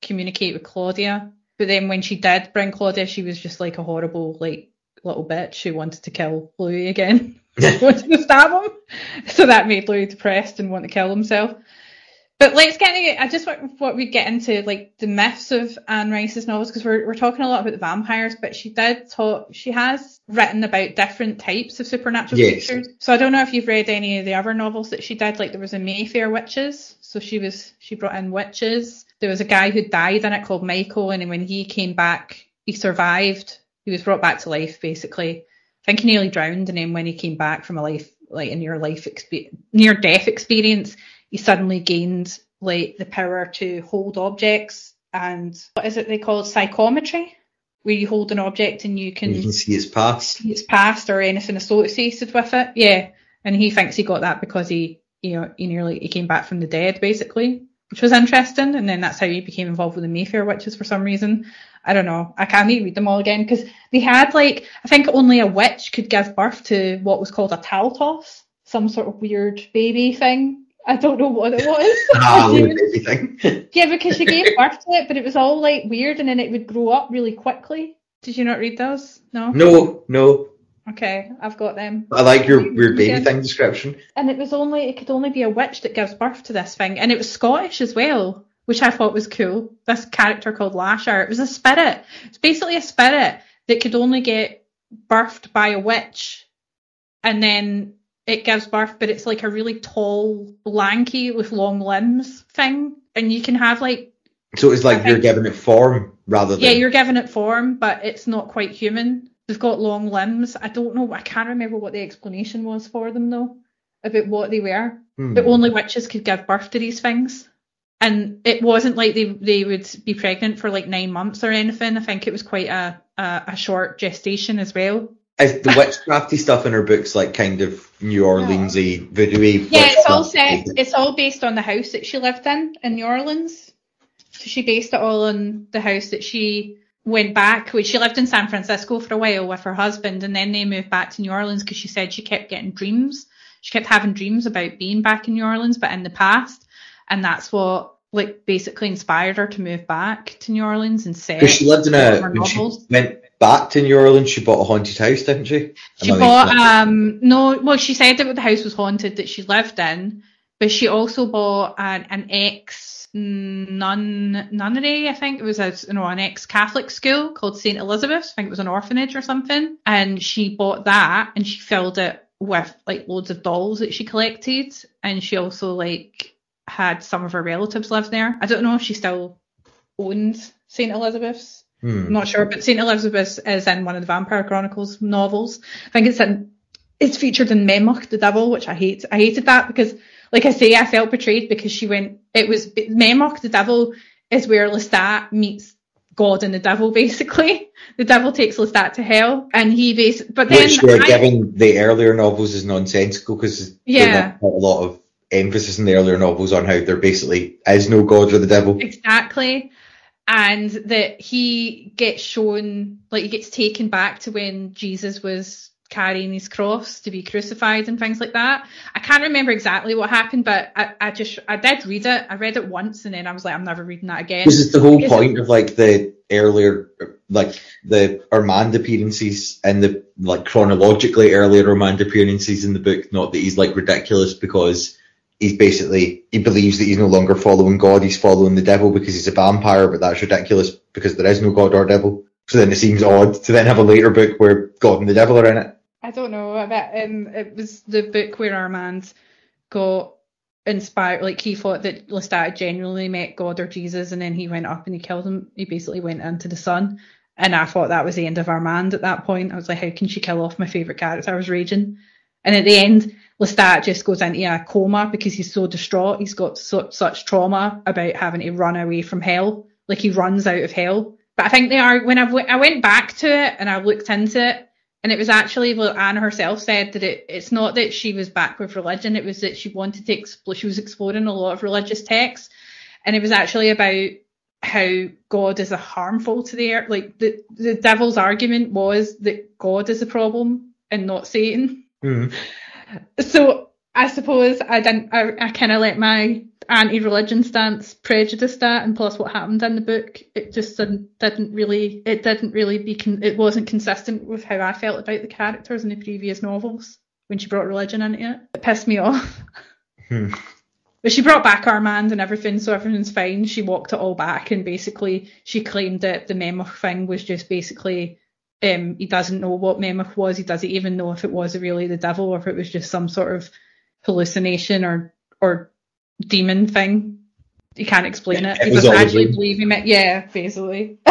communicate with Claudia. But then when she did bring Claudia, she was just like a horrible like little bitch who wanted to kill Louis again. wanted to stab him. So that made Louis depressed and want to kill himself. But let's get into, I just want what we get into like the myths of Anne Rice's novels because we're we're talking a lot about the vampires, but she did talk she has written about different types of supernatural Yes. creatures. So I don't know if you've read any of the other novels that she did. Like there was a Mayfair Witches, so she was she brought in witches. There was a guy who died in it called Michael, and when he came back, he survived. He was brought back to life basically. I think he nearly drowned, and then when he came back from a life like a near life expe- near death experience, he suddenly gained like the power to hold objects and what is it they call psychometry, where you hold an object and you can you can see its past. see its past or anything associated with it. Yeah, and he thinks he got that because he you know he nearly he came back from the dead basically, which was interesting. And then that's how he became involved with the Mayfair witches for some reason. I don't know. I can't read them all again because they had like I think only a witch could give birth to what was called a taltos, some sort of weird baby thing. I don't know what it was. Ah, little baby thing. yeah, because she gave birth to it, but it was all like weird, and then it would grow up really quickly. Did you not read those? No. no, no. Okay, I've got them. I like your weird baby Yeah. thing description. And it was only it could only be a witch that gives birth to this thing, and it was Scottish as well, which I thought was cool. This character called Lasher, it was a spirit. It's basically a spirit that could only get birthed by a witch, and then it gives birth, but it's like a really tall, lanky with long limbs thing, and you can have like So it's like you're giving it form rather than yeah, you're giving it form, but it's not quite human. They've got long limbs. I don't know. I can't remember what the explanation was for them though, about what they were. Hmm. But only witches could give birth to these things. And it wasn't like they they would be pregnant for like nine months or anything. I think it was quite a a, a short gestation as well. Is the witchcrafty stuff in her books like kind of New Orleansy, voodoo Yeah, it's all set. It's all based on the house that she lived in in New Orleans. So she based it all on the house that she went back. Which she lived in San Francisco for a while with her husband, and then they moved back to New Orleans because she said she kept getting dreams. She kept having dreams about being back in New Orleans, but in the past, and that's what like basically inspired her to move back to New Orleans and set. Because she lived in a when she novels. went back to New Orleans, she bought a haunted house, didn't she? She I bought um no well she said that the house was haunted that she lived in, but she also bought an, an ex nun nunnery, I think it was a you know an ex Catholic school called Saint Elizabeth's. I think it was an orphanage or something. And she bought that and she filled it with like loads of dolls that she collected. And she also like had some of her relatives live there. I don't know if she still owns Saint Elizabeth's. Hmm. I'm not sure, but Saint Elizabeth is in one of the Vampire Chronicles novels. I think it's in it's featured in Memnoch the Devil, which I hate. I hated that because, like I say, I felt betrayed because she went. It was Memnoch the Devil is where Lestat meets God and the devil, basically. The devil takes Lestat to hell, and he bas- but then Which, uh, I- given the earlier novels, is nonsensical because Yeah. a lot of emphasis in the earlier novels on how there basically is no god or the devil. Exactly. And that he gets shown, like he gets taken back to when Jesus was carrying his cross to be crucified and things like that. I can't remember exactly what happened, but I, I just, I did read it. I read it once and then I was like, I'm never reading that again. This is the whole point of like the earlier, like the Armand appearances and the like chronologically earlier Armand appearances in the book. Not that he's like ridiculous because he's basically he believes that he's no longer following God, he's following the devil because he's a vampire. But that's ridiculous because there is no God or devil. So then it seems odd to then have a later book where God and the devil are in it. I don't know. I bet um, it was the book where Armand got inspired. Like he thought that Lestat genuinely met God or Jesus, and then he went up and he killed him. He basically went into the sun, and I thought that was the end of Armand at that point. I was like, how can she kill off my favorite character? I was raging. And at the end, Lestat just goes into a coma because he's so distraught. He's got so, such trauma about having to run away from hell. Like he runs out of hell. But I think they are. When I, w- I went back to it and I looked into it, and it was actually what Anne herself said that it, it's not that she was back with religion, it was that she wanted to explore, she was exploring a lot of religious texts. And it was actually about how God is a harmful to the earth. Like the, the devil's argument was that God is a problem and not Satan. Mhm. So I suppose I didn't, I, I kind of let my anti-religion stance prejudice that, and plus what happened in the book, it just didn't, didn't really, it didn't really be, con- it wasn't consistent with how I felt about the characters in the previous novels when she brought religion into it. It pissed me off. Hmm. But she brought back Armand and everything, so everything's fine. She walked it all back, and basically she claimed that the Memnoch thing was just basically um, he doesn't know what Memnoch was. He doesn't even know if it was really the devil or if it was just some sort of hallucination or or demon thing. He can't explain it. It He doesn't all actually believe him. Yeah, basically.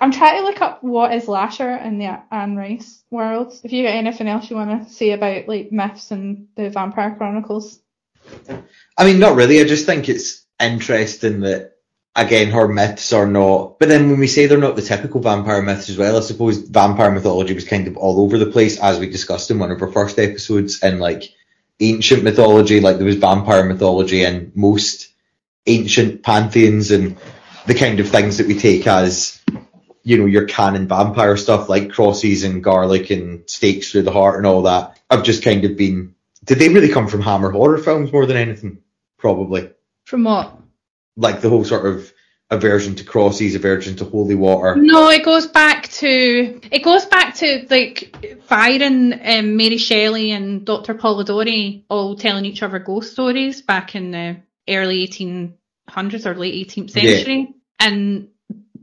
I'm trying to look up what is Lasher in the Anne Rice world. If you got anything else you want to say about like myths and the Vampire Chronicles, I mean, not really. I just think it's interesting that, again, her myths are not. But then when we say they're not the typical vampire myths as well, I suppose vampire mythology was kind of all over the place, as we discussed in one of our first episodes. And like ancient mythology, like there was vampire mythology in most ancient pantheons, and the kind of things that we take as. You know, your canon vampire stuff like crosses and garlic and stakes through the heart and all that. I've just kind of been did they really come from Hammer horror films more than anything? Probably. from what? Like the whole sort of aversion to crosses, aversion to holy water. No, it goes back to it goes back to like Byron, um, Mary Shelley, and Dr. Polidori all telling each other ghost stories back in the early 1800s or late 18th Yeah. century. And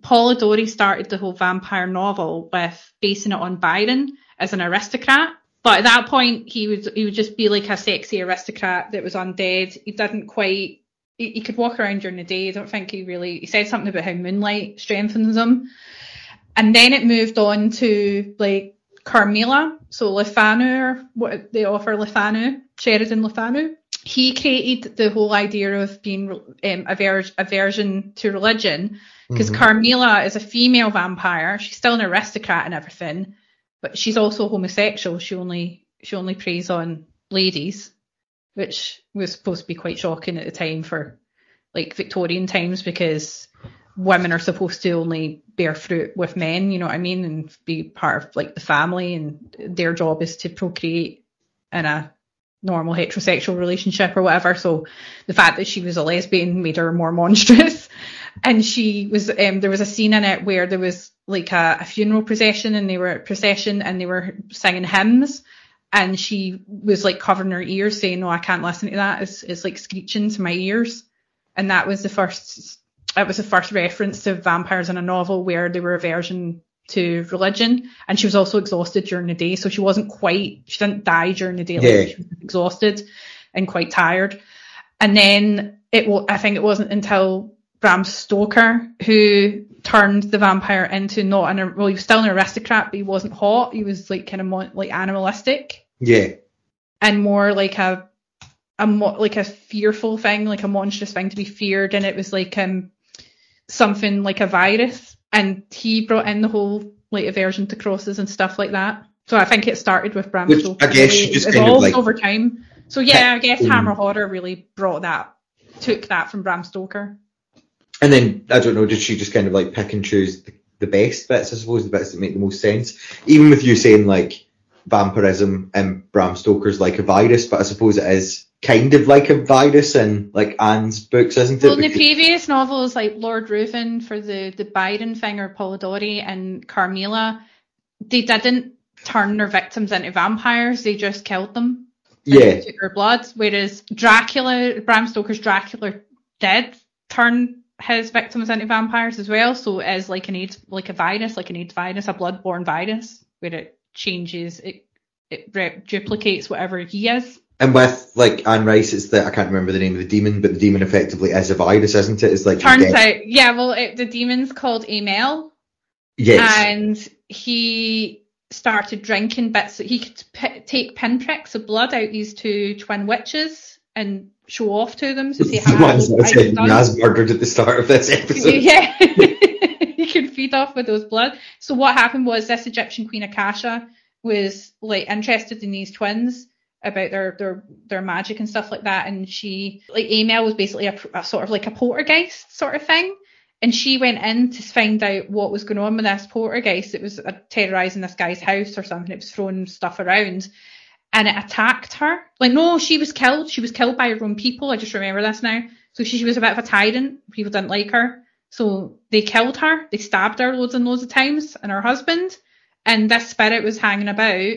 Polidori started the whole vampire novel with basing it on Byron as an aristocrat. But at that point, he would he would just be like a sexy aristocrat that was undead. He didn't quite. He, he could walk around during the day. I don't think he really. He said something about how moonlight strengthens him. And then it moved on to like Carmilla, so Le Fanu, what they offer Le Fanu, Sheridan Le Fanu. He created the whole idea of being um, aver- aversion to religion because Mhm. Carmilla is a female vampire. She's still an aristocrat and everything, but she's also homosexual. She only she only preys on ladies, which was supposed to be quite shocking at the time for like Victorian times because women are supposed to only bear fruit with men, you know what I mean, and be part of like the family, and their job is to procreate in a normal heterosexual relationship or whatever. So the fact that she was a lesbian made her more monstrous. And she was, um, there was a scene in it where there was like a, a funeral procession and they were procession and they were singing hymns. And she was like covering her ears saying, no, I can't listen to that. It's, it's like screeching to my ears. And that was the first, that was the first reference to vampires in a novel where they were aversion to religion. And she was also exhausted during the day. So she wasn't quite, she didn't die during the day. like, Yeah. She was exhausted and quite tired. And then it will, I think it wasn't until Bram Stoker who turned the vampire into not an, well, he was still an aristocrat, but he wasn't hot. He was like kind of like animalistic Yeah. and more like a, a mo- like a fearful thing, like a monstrous thing to be feared. And it was like, um, something like a virus, and he brought in the whole like aversion to crosses and stuff like that. So I think it started with Bram Which Stoker. I guess just evolved kind of, like- over time. So yeah, I guess Mm. Hammer Horror really brought that, took that from Bram Stoker. And then I don't know, did she just kind of like pick and choose the, the best bits? I suppose the bits that make the most sense. Even with you saying like vampirism and Bram Stoker's like a virus, but I suppose it is kind of like a virus in like Anne's books, isn't it? Well, in the previous novels, like Lord Ruthven for the the Byron thing or Polidori and Carmilla, they didn't turn their victims into vampires; they just killed them. yeah, took their blood. Whereas Dracula, Bram Stoker's Dracula, did turn his victims into vampires as well. So it is like an AIDS, like a virus, like an AIDS virus, a blood-borne virus, where it changes, it it re- duplicates whatever he is. and with like Anne Rice, it's that I can't remember the name of the demon, but the demon effectively is a virus, isn't it? It's like Turns out, yeah, well, it, the demon's called Amel, yes, and he started drinking bits. He could p- take pinpricks of blood out these two twin witches and show off to them to say the how ones that I Naz murdered at the start of this episode. yeah, he could feed off with those blood. So what happened was this Egyptian queen Akasha was like interested in these twins about their their their magic and stuff like that, and she like Amel was basically a, a sort of like a poltergeist sort of thing. And she went in to find out what was going on with this poltergeist. It was uh, terrorizing this guy's house or something. It was throwing stuff around and it attacked her. Like, no, she was killed. She was killed by her own people. I just remember this now. So she, she was a bit of a tyrant. People didn't like her. So they killed her. They stabbed her loads and loads of times and her husband. And this spirit was hanging about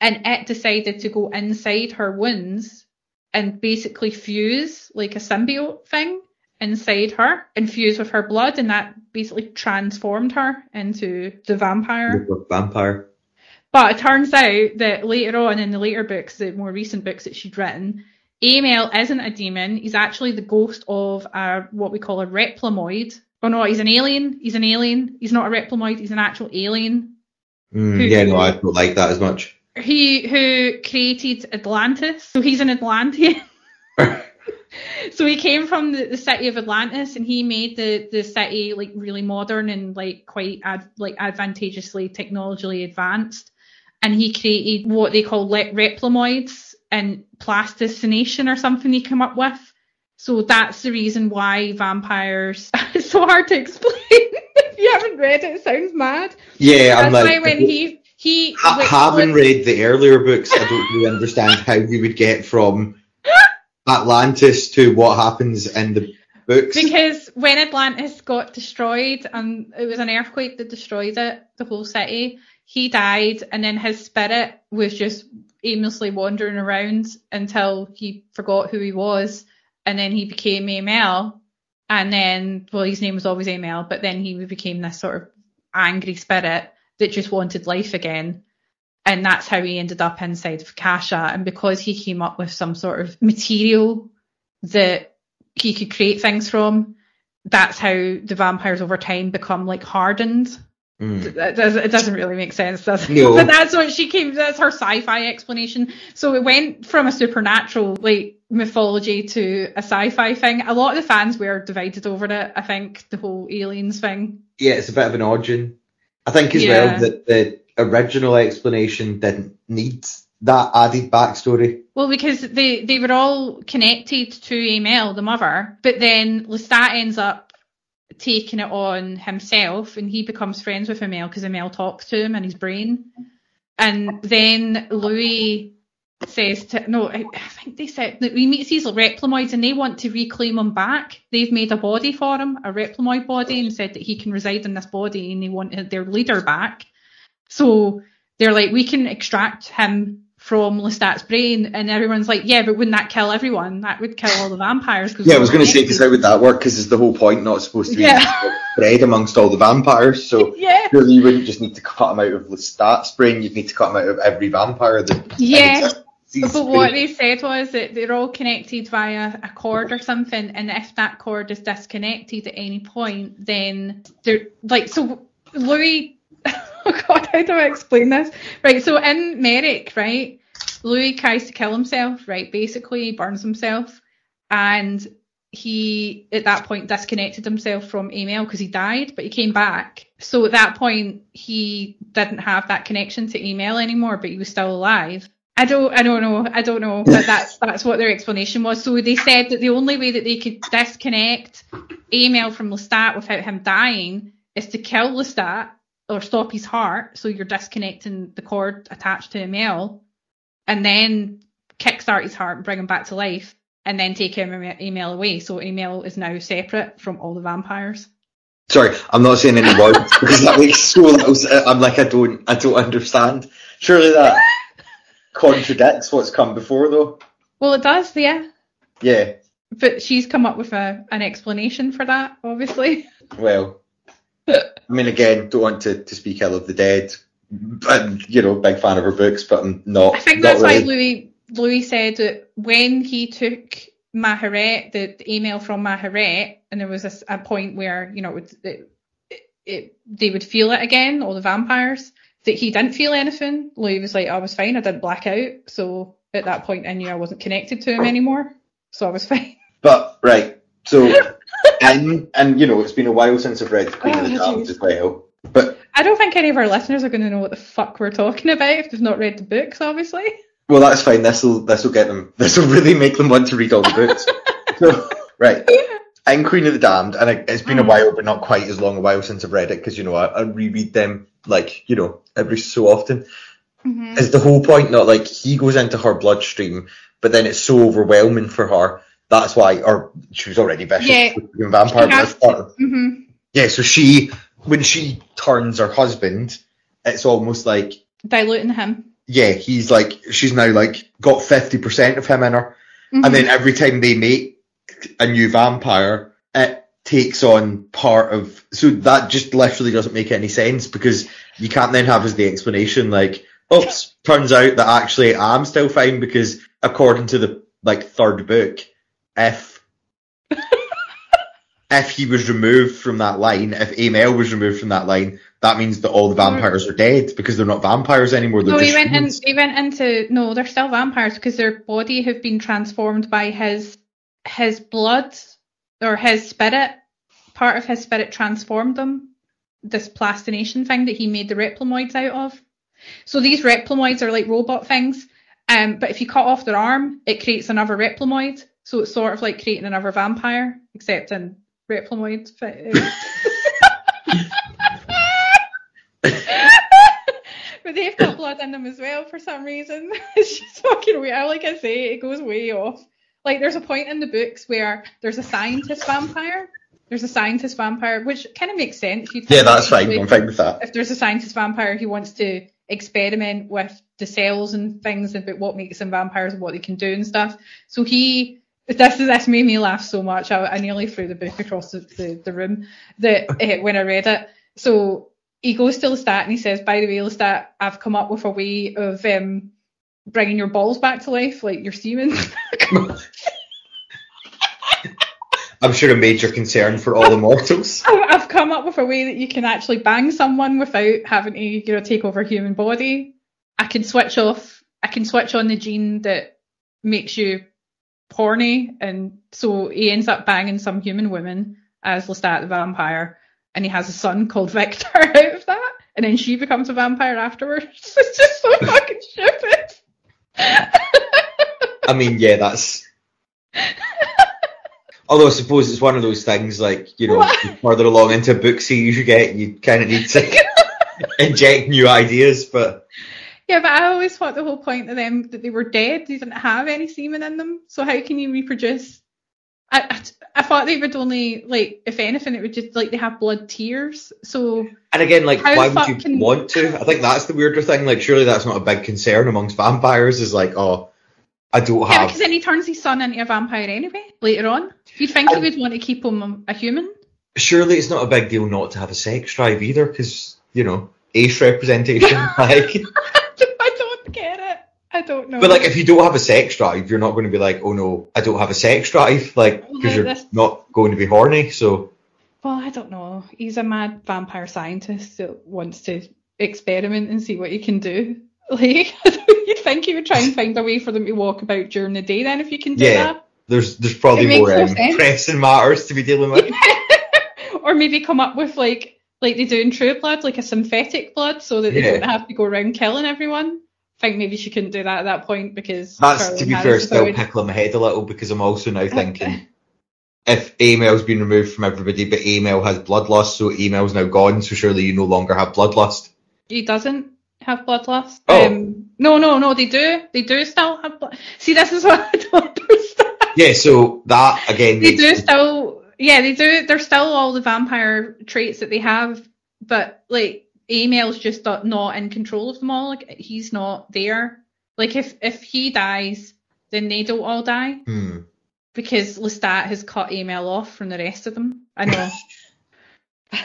and it decided to go inside her wounds and basically fuse like a symbiote thing inside her and fuse with her blood. And that basically transformed her into the vampire. Vampire. But it turns out that later on in the later books, the more recent books that she'd written, Amel isn't a demon. He's actually the ghost of a, what we call a replimoid. Oh no, he's an alien. He's an alien. He's not a replimoid. He's an actual alien. Mm, Who- yeah, no, I don't like that as much. He who created Atlantis. So he's an Atlantean. so he came from the, the city of Atlantis and he made the, the city like really modern and like quite ad, like advantageously technologically advanced. And he created what they call le- replimoids and plastination or something he came up with. So that's the reason why vampires. it's so hard to explain. if you haven't read it, it sounds mad. Yeah, I'm That's like why when he he ha- like, having read the earlier books, I don't really understand how you would get from Atlantis to what happens in the books. Because when Atlantis got destroyed and it was an earthquake that destroyed it, the whole city, he died and then his spirit was just aimlessly wandering around until he forgot who he was and then he became Amel and then well his name was always Amel but then he became this sort of angry spirit that just wanted life again. And that's how he ended up inside of Kasha. And because he came up with some sort of material that he could create things from that's how the vampires over time become like hardened Mm. that does, it doesn't really make sense, does it? No. But that's what she came. That's her sci-fi explanation. So it went from a supernatural like mythology to a sci-fi thing. A lot of the fans were divided over it. I think the whole aliens thing. Yeah, it's a bit of an origin. I think as Yeah. well that the original explanation didn't need that added backstory. Well, because they they were all connected to Amel, the mother, but then Lestat ends up taking it on himself, and he becomes friends with Amel because Amel talks to him in his brain, and then Louis says to no, I, I think they said that we meet these replimoids and they want to reclaim him back. They've made a body for him, a replimoid body, and said that he can reside in this body, and they want their leader back. So they're like, we can extract him from Lestat's brain, and everyone's like, yeah, but wouldn't that kill everyone? That would kill all the vampires. Yeah, I was going to say because how would that work? Because it's the whole point not supposed to be Yeah. bred amongst all the vampires. So yeah, surely you wouldn't just need to cut him out of Lestat's brain. You'd need to cut him out of every vampire that yeah. But what they said was that they're all connected via a cord or something, and if that cord is disconnected at any point, then they're like so. Louis, oh God, how do I explain this? Right, so in Merrick, right, Louis tries to kill himself, right? Basically, he burns himself, and he at that point disconnected himself from Amel because he died, but he came back. So at that point, he didn't have that connection to Amel anymore, but he was still alive. I don't, I don't know, I don't know, but that's that's what their explanation was. So they said that the only way that they could disconnect Amel from Lestat without him dying is to kill Lestat or stop his heart. So you're disconnecting the cord attached to Amel, and then kickstart his heart and bring him back to life and then take Amel away. So Amel is now separate from all the vampires. Sorry, I'm not saying any words because that makes so little. I'm like I don't, I don't understand. Surely that contradicts what's come before, though. Well, it does, yeah. Yeah. But she's come up with a an explanation for that, obviously. Well, I mean, again, don't want to, to speak ill of the dead, and you know, big fan of her books, but I'm not. I think not that's really. why Louis Louis said that when he took Maharet, the, Amel from Maharet, and there was a, a point where you know it, would, it, it, they would feel it again, all the vampires. That he didn't feel anything. Louis was like, I was fine. I didn't black out. So at that point, I knew I wasn't connected to him anymore. So I was fine. But right, so and and you know, it's been a while since I've read Queen of the Oh, Damned as well. But I don't think any of our listeners are going to know what the fuck we're talking about if they've not read the books, obviously. well, that's fine. This will this will get them. This will really make them want to read all the books. so right. in Queen of the Damned, and it, it's been a Mhm. while, but not quite as long a while since I've read it because you know I, I reread them like you know every so often. Mm-hmm. Is the whole point not like he goes into her bloodstream, but then it's so overwhelming for her. That's why, or she was already vicious, Yeah. a vampire. mm-hmm. Yeah, so she when she turns her husband, it's almost like Diluting him. yeah, he's like she's now like got fifty percent of him in her, Mhm. and then every time they make a new vampire, it takes on part of. So that just literally doesn't make any sense because you can't then have as the explanation like, oops, turns out that actually I'm still fine because according to the like third book, if if he was removed from that line, if Amel was removed from that line, that means that all the vampires are dead because they're not vampires anymore. They're No, he went in. He went into no. They're still vampires because their body have been transformed by his his blood or his spirit. Part of his spirit transformed them. This plastination thing that he made the replimoids out of. So these replimoids are like robot things. Um, but if you cut off their arm, it creates another replimoid. So it's sort of like creating another vampire, except in replimoid. Eh. but they've got blood in them as well for some reason. It's just fucking weird. Like I say, it goes way off. Like there's a point in the books where there's a scientist vampire. There's a scientist vampire, which kind of makes sense. If you Yeah, that's fine. I'm fine with that. If there's a scientist vampire who wants to experiment with the cells and things about what makes them vampires and what they can do and stuff. So he this this made me laugh so much. I, I nearly threw the book across the, the, the room that uh, when I read it. So he goes to Lestat and he says, "By the way, Lestat, I've come up with a way of um, bringing your balls back to life, like your semen." I'm sure a major concern for all the mortals. I've I've come up with a way that you can actually bang someone without having to, you know, take over a human body. I can switch off. I can switch on the gene that makes you horny, and so he ends up banging some human woman as Lestat the vampire, and he has a son called Victor out of that, and then she becomes a vampire afterwards. It's just so fucking stupid. I mean, yeah, that's. Although I suppose it's one of those things like, you know, What? further along into a book series you get, you kind of need to inject new ideas, but Yeah, but I always thought the whole point of them that they were dead. They didn't have any semen in them. So how can you reproduce? I, I, I thought they would only like, if anything, it would just like they have blood tears. So And again, like, why would you fucking- want to? I think that's the weirder thing. Like, surely that's not a big concern amongst vampires. Is like, oh, I don't yeah, have. because then he turns his son into a vampire anyway later on. You'd think he would want to keep him a human. Surely it's not a big deal not to have a sex drive either, because you know, ace representation. like, I don't get it. I don't know. but like, if you don't have a sex drive, you're not going to be like, oh no, I don't have a sex drive, like, Well, because you're that's- not going to be horny. So Well, I don't know. He's a mad vampire scientist that wants to experiment and see what he can do. Like, you'd think he would try and find a way for them to walk about during the day then if you can do Yeah. that. there's there's probably more no um, pressing matters to be dealing with. or maybe come up with like like they do in True Blood, like a synthetic blood, so that they Yeah. don't have to go around killing everyone. I think maybe she couldn't do that at that point because That's to be fair, Harris still out. pickling my head a little because I'm also now thinking if Amel's been removed from everybody, but Amel has bloodlust, so Amel's now gone, so surely you no longer have bloodlust. he doesn't have bloodlust. Oh. Um, no, no, no, they do. They do still have blood. See, this is what I don't understand. Yeah, so that again They do still, yeah, they do. They're still all the vampire traits that they have, but like Amel's just not- in control of them all. Like he's not there. Like if if he dies, then they don't all die Hmm. because Lestat has cut Amel off from the rest of them. I know.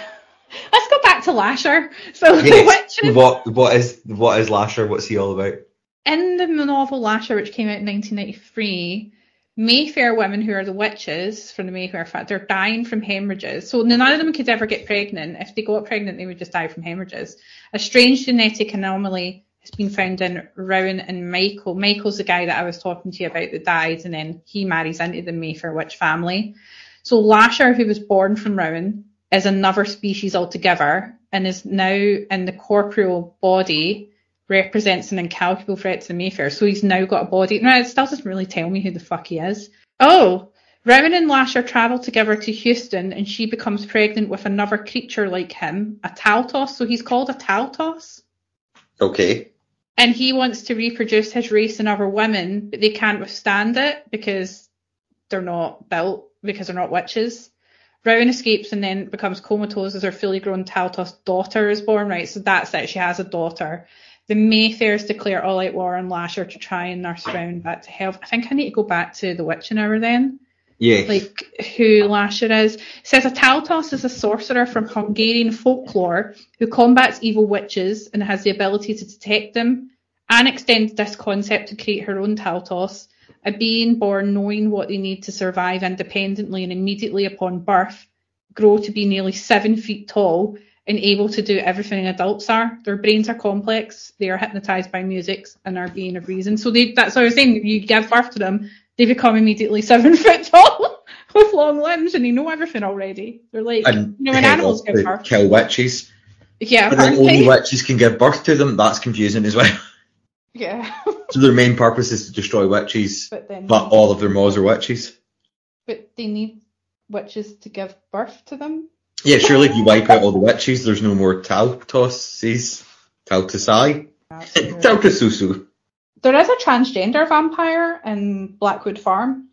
Let's go back to Lasher. So Yes. witches. What what is what is Lasher? What's he all about? in the novel Lasher, which came out in 1993, Mayfair women who are the witches from the Mayfair fact they're dying from hemorrhages. So none of them could ever get pregnant. If they got pregnant, they would just die from hemorrhages. A strange genetic anomaly has been found in Rowan and Michael. Michael's the guy that I was talking to you about that died, and then he marries into the Mayfair witch family. So Lasher, who was born from Rowan, is another species altogether and is now in the corporeal body represents an incalculable threat to the Mayfair. So he's now got a body. No, it still doesn't really tell me who the fuck he is. Oh, Rowan and Lasher travel together to Houston and she becomes pregnant with another creature like him, a Taltos. So he's called a Taltos. Okay. And he wants to reproduce his race in other women, but they can't withstand it because they're not built, because they're not witches. Rowan escapes and then becomes comatose as her fully grown Taltos daughter is born, right? So that's it. She has a daughter. The Mayfairs declare all out war on Lasher to try and nurse Rowan back to health. I think I need to go back to the witching hour then Yeah. like who Lasher is. It says a Taltos is a sorcerer from Hungarian folklore who combats evil witches and has the ability to detect them and extends this concept to create her own Taltos, a being born knowing what they need to survive independently and immediately upon birth grow to be nearly seven feet tall and able to do everything adults are. Their brains are complex, they are hypnotized by music and are being of reason. So they, that's what I was saying, you give birth to them, they become immediately seven foot tall with long limbs and they know everything already. They're like, and you know, when animals give birth. kill witches. Yeah, But then only witches can give birth to them. That's confusing as well. Yeah. So their main purpose is to destroy witches, but then, but all of their maws are witches. but they need witches to give birth to them. Yeah, surely if you wipe out all the witches, there's no more Taltoses, Taltosai, That's true. Taltosusu. there is a transgender vampire in Blackwood Farm.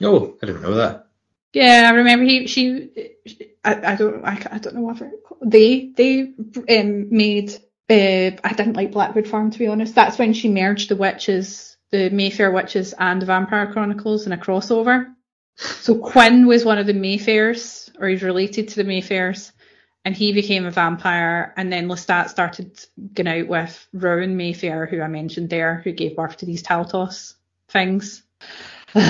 No, I didn't know that. Yeah, I remember he she I, I don't I, I don't know what they they um, made uh, I didn't like Blackwood Farm to be honest. That's when she merged the witches, the Mayfair witches and the Vampire Chronicles in a crossover. So Quinn was one of the Mayfairs, or he's related to the Mayfairs, and he became a vampire. And then Lestat started going out with Rowan Mayfair, who I mentioned there, who gave birth to these Taltos things.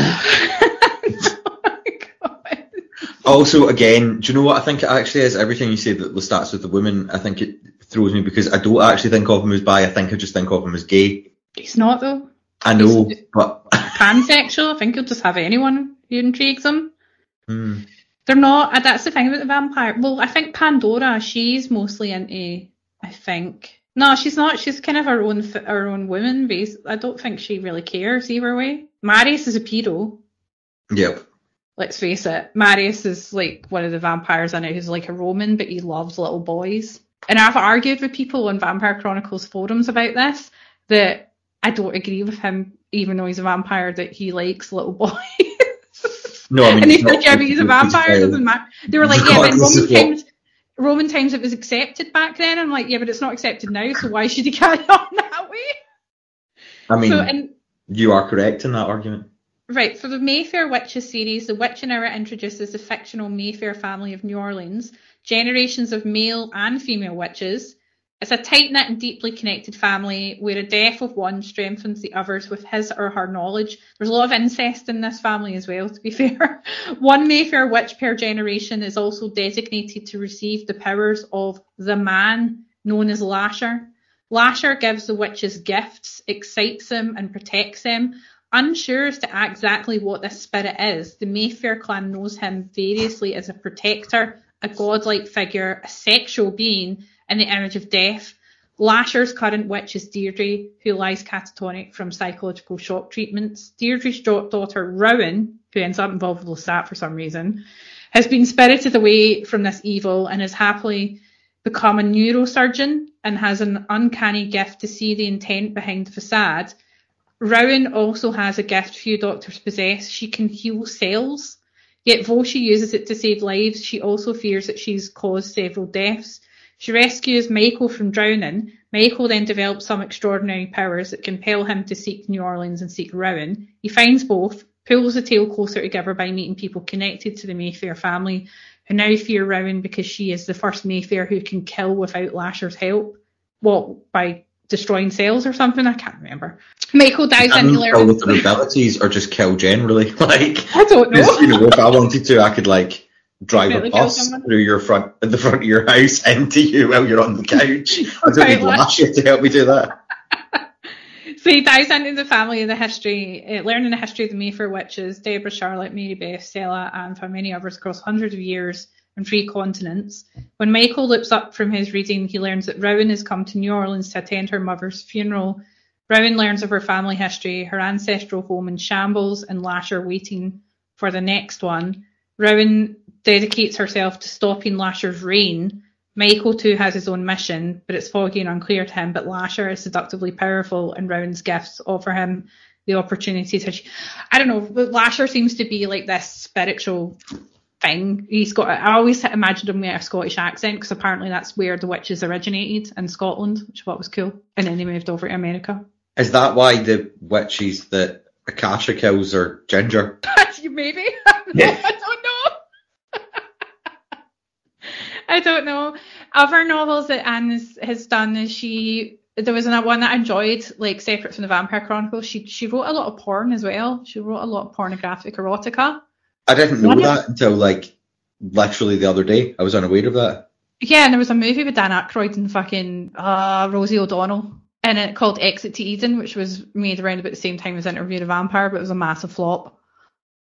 Also, again, do you know what I think it actually is? Everything you say that Lestat's with the women, I think it throws me because I don't actually think of him as bi. I think I just think of him as gay. He's not though. I know, but Pansexual. I think he'll just have anyone who intrigues him. Hmm. They're not. uh, That's the thing about the vampire. Well, I think Pandora. She's mostly into. I think. No, she's not. She's kind of her own her own woman base. I don't think she really cares either way. Marius is a pedo. yep. Let's face it. Marius is like one of the vampires in it who's like a Roman, but he loves little boys. And I've argued with people on Vampire Chronicles forums about this that I don't agree with him, even though he's a vampire, that he likes little boys. No, I mean, and he's like, yeah, but he's a vampire. It doesn't matter. They were like, yeah, but in Roman times, Roman times it was accepted back then. I'm like, yeah, but it's not accepted now, so why should he carry on that way? I mean, so, and you are correct in that argument. Right, for the Mayfair Witches series, the witch Witching Hour introduces the fictional Mayfair family of New Orleans, generations of male and female witches. It's a tight knit and deeply connected family where a death of one strengthens the others with his or her knowledge. There's a lot of incest in this family as well, to be fair. One Mayfair witch per generation is also designated to receive the powers of the man known as Lasher. Lasher gives the witches gifts, excites them, and protects them. Unsure as to exactly what this spirit is, the Mayfair clan knows him variously as a protector, a godlike figure, a sexual being in the image of death. Lasher's current witch is Deirdre, who lies catatonic from psychological shock treatments. Deirdre's daughter, Rowan, who ends up involved with Lestat for some reason, has been spirited away from this evil and has happily become a neurosurgeon and has an uncanny gift to see the intent behind the facade. Rowan also has a gift few doctors possess. She can heal cells. Yet though she uses it to save lives, she also fears that she's caused several deaths. She rescues Michael from drowning. Michael then develops some extraordinary powers that compel him to seek New Orleans and seek Rowan. He finds both, pulls the tale closer together by meeting people connected to the Mayfair family, who now fear Rowan because she is the first Mayfair who can kill without Lasher's help. What, by destroying cells or something? I can't remember. Michael dives into kill with Larry's. abilities or just kill generally. Like, I don't know. you know, if I wanted to, I could like drive a bus through your front, at the front of your house into you while you're on the couch. I don't need Lash. Lasher to help me do that. So he dives into the family and the history, uh, learning the history of the Mayfair witches, Deborah, Charlotte, Mary Beth, Stella, and for many others across hundreds of years and three continents. When Michael looks up from his reading, he learns that Rowan has come to New Orleans to attend her mother's funeral. Rowan learns of her family history, her ancestral home in shambles, and Lasher waiting for the next one. Rowan dedicates herself to stopping Lasher's reign. Michael too has his own mission, but it's foggy and unclear to him. But Lasher is seductively powerful, and Rowan's gifts offer him the opportunity to. I don't know, but Lasher seems to be like this spiritual thing. He's got. I always imagined him with a Scottish accent because apparently that's where the witches originated in Scotland, which I thought was cool. And then they moved over to America. Is that why the witches that Akasha kills are ginger? Maybe. Yeah. I don't know. I don't know. Other novels that Anne has, has done is she. There was another one that I enjoyed, like separate from the Vampire Chronicles. She she wrote a lot of porn as well. She wrote a lot of pornographic erotica. I didn't know One of- that until like literally the other day. I was unaware of that. Yeah, and there was a movie with Dan Aykroyd and fucking uh, Rosie O'Donnell in it called Exit to Eden, which was made around about the same time as Interview with a Vampire, but it was a massive flop.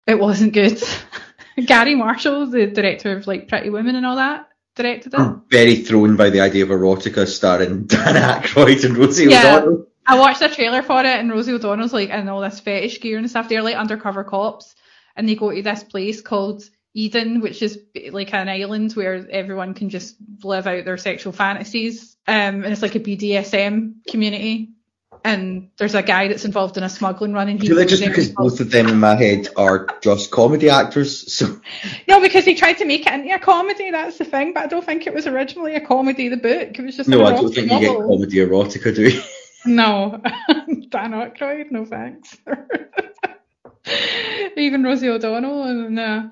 It wasn't good. Garry Marshall, the director of like Pretty Women and all that, directed it. I'm very thrown by the idea of erotica starring Dan Aykroyd and Rosie Yeah. O'Donnell. I watched a trailer for it, and Rosie O'Donnell's like in all this fetish gear and stuff. They're like undercover cops, and they go to this place called Eden, which is like an island where everyone can just live out their sexual fantasies. Um, and it's like a BDSM community. And there's a guy that's involved in a smuggling run, and he goes just because and- both of them in my head are just comedy actors, so no, because he tried to make it into a comedy. That's the thing, but I don't think it was originally a comedy. The book, it was just no, I don't think you get novel. comedy erotica, do you? No, Dan Aykroyd, no thanks. Even Rosie O'Donnell, no.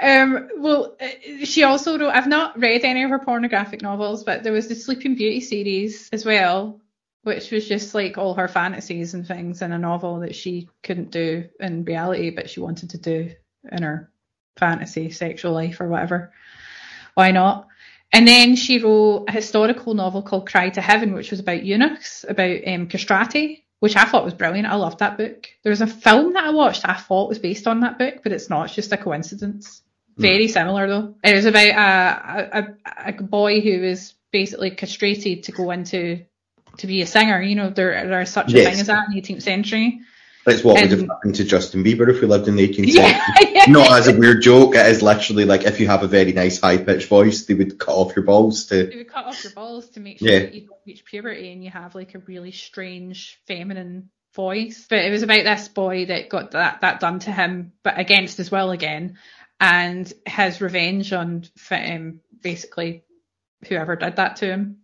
Um, well, uh, she also wrote. I've not read any of her pornographic novels, but there was the Sleeping Beauty series as well, which was just like all her fantasies and things in a novel that she couldn't do in reality, but she wanted to do in her fantasy sexual life or whatever. Why not? And then she wrote a historical novel called Cry to Heaven, which was about eunuchs, about um, castrati, which I thought was brilliant. I loved that book. There was a film that I watched I thought was based on that book, but it's not. It's just a coincidence. Very similar though. It was about a, a, a boy who was basically castrated to go into to be a singer. You know, there there is such a Yes. thing as that in the 18th century. That's what would have happened to Justin Bieber if we lived in the 18th Yeah, century. yeah. Not as a weird joke, it is literally like if you have a very nice high pitched voice, they would cut off your balls to. You would cut off your balls to make sure Yeah. that you don't reach puberty and you have like a really strange feminine voice. But it was about this boy that got that that done to him, but against his will again, and his revenge on um, basically whoever did that to him.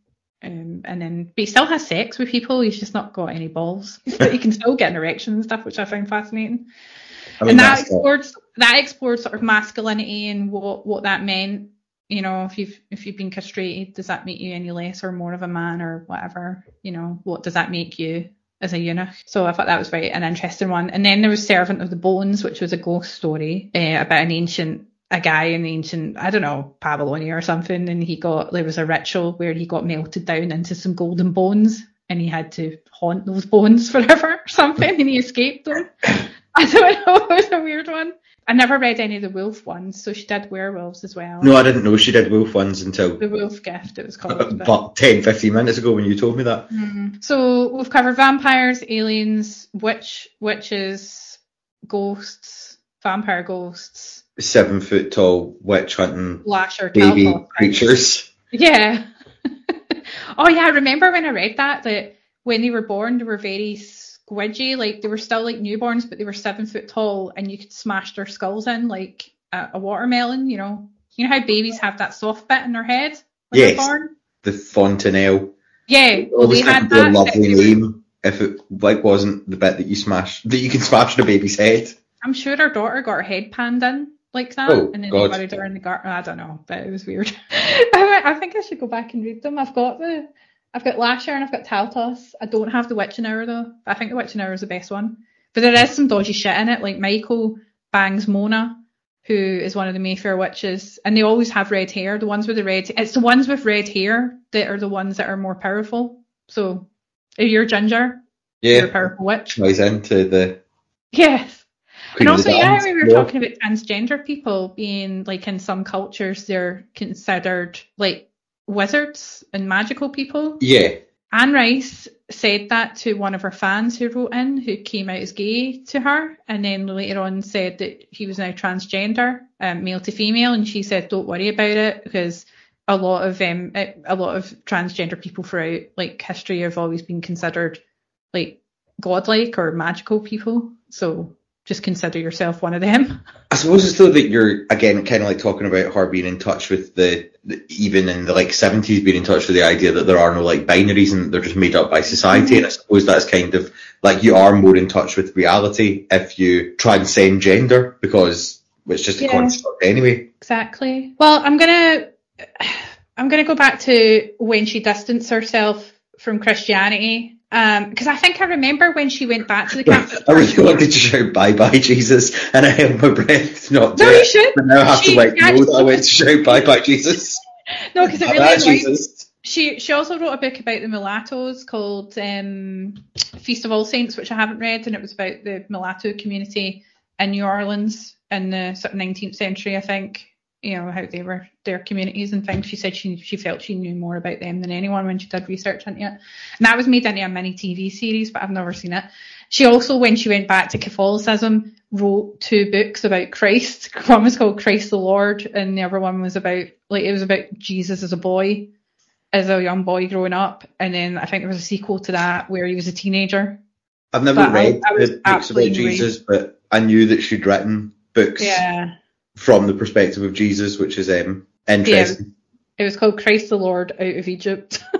Um, and then, but he still has sex with people. He's just not got any balls, but he can still get an erection and stuff, which I find fascinating I mean, and that explored that explored sort of masculinity and what what that meant. You know, if you've if you've been castrated, does that make you any less or more of a man or whatever? You know, what does that make you as a eunuch? So I thought that was very an interesting one. And then there was Servant of the Bones, which was a ghost story uh, about an ancient a guy in ancient I don't know Babylonia or something, and he got there was a ritual where he got melted down into some golden bones. And he had to haunt those bones forever or something, and he escaped them. I don't know. It was a weird one. I never read any of the wolf ones, so she did werewolves as well. No, I didn't know she did wolf ones until The wolf gift, it was called. but- about 10, 15 minutes ago when you told me that. Mhm. So we've covered vampires, aliens, witch, witches, ghosts, vampire ghosts, Seven foot tall witch hunting lasher, baby creatures. Yeah. oh yeah, I remember when I read that that when they were born they were very squidgy, like they were still like newborns, but they were seven foot tall, and you could smash their skulls in like a, a watermelon. You know, you know how babies have that soft bit in their head when Yes. they're born. The Fontanelle. Yeah, well, they had be a that. lovely name if it like wasn't the bit that you smash that you can smash in a baby's head. I'm sure her daughter got her head panned in like that, Oh, and then God. they buried her in the garden. I don't know, but it was weird. I, think I should go back and read them. I've got the, I've got Lasher and I've got Taltos. I don't have the Witching Hour though. I think the Witching Hour is the best one. But there is some dodgy shit in it. Like Michael bangs Mona, who is one of the Mayfair witches, and they always have red hair. The ones with the red, it's the ones with red hair that are the ones that are more powerful. So if you're ginger, yeah, you're a powerful witch. ties into the Yes. And also, yeah, we were Yeah. talking about transgender people being like in some cultures they're considered like wizards and magical people. Yeah, Anne Rice said that to one of her fans who wrote in, who came out as gay to her, and then later on said that he was now transgender, um, male to female, and she said, "Don't worry about it," because a lot of um, a lot of transgender people throughout like history have always been considered like godlike or magical people. So just consider yourself one of them. I suppose it's though that you're again kind of like talking about her being in touch with the, the even in the like seventies being in touch with the idea that there are no like binaries and they're just made up by society. Mm-hmm. And I suppose that's kind of like you are more in touch with reality if you transcend gender because it's just a Yeah. construct anyway. Exactly. Well, I'm gonna I'm gonna go back to when she distanced herself from Christianity. Um, because I think I remember when she went back to the Catholic I really wanted to shout bye bye Jesus and I held my breath not No, you should. But now I have to She like know actually- that I went to shout bye bye Jesus. No, because it really bye Jesus. She she also wrote a book about the mulattoes called um, Feast of All Saints, which I haven't read, and it was about the mulatto community in New Orleans in the sort of 19th century, I think. You know how they were their communities and things. She said she she felt she knew more about them than anyone when she did research into it, and that was made into a mini TV series, but I've never seen it. She also, when she went back to Catholicism, wrote two books about Christ. One was called Christ the Lord, and the other one was about like it was about Jesus as a boy as a young boy growing up, and then I think there was a sequel to that where he was a teenager. I've never But read I the books about Jesus, but I knew that she'd written books Yeah, from the perspective of Jesus, which is um, interesting. it was called Christ the Lord out of Egypt.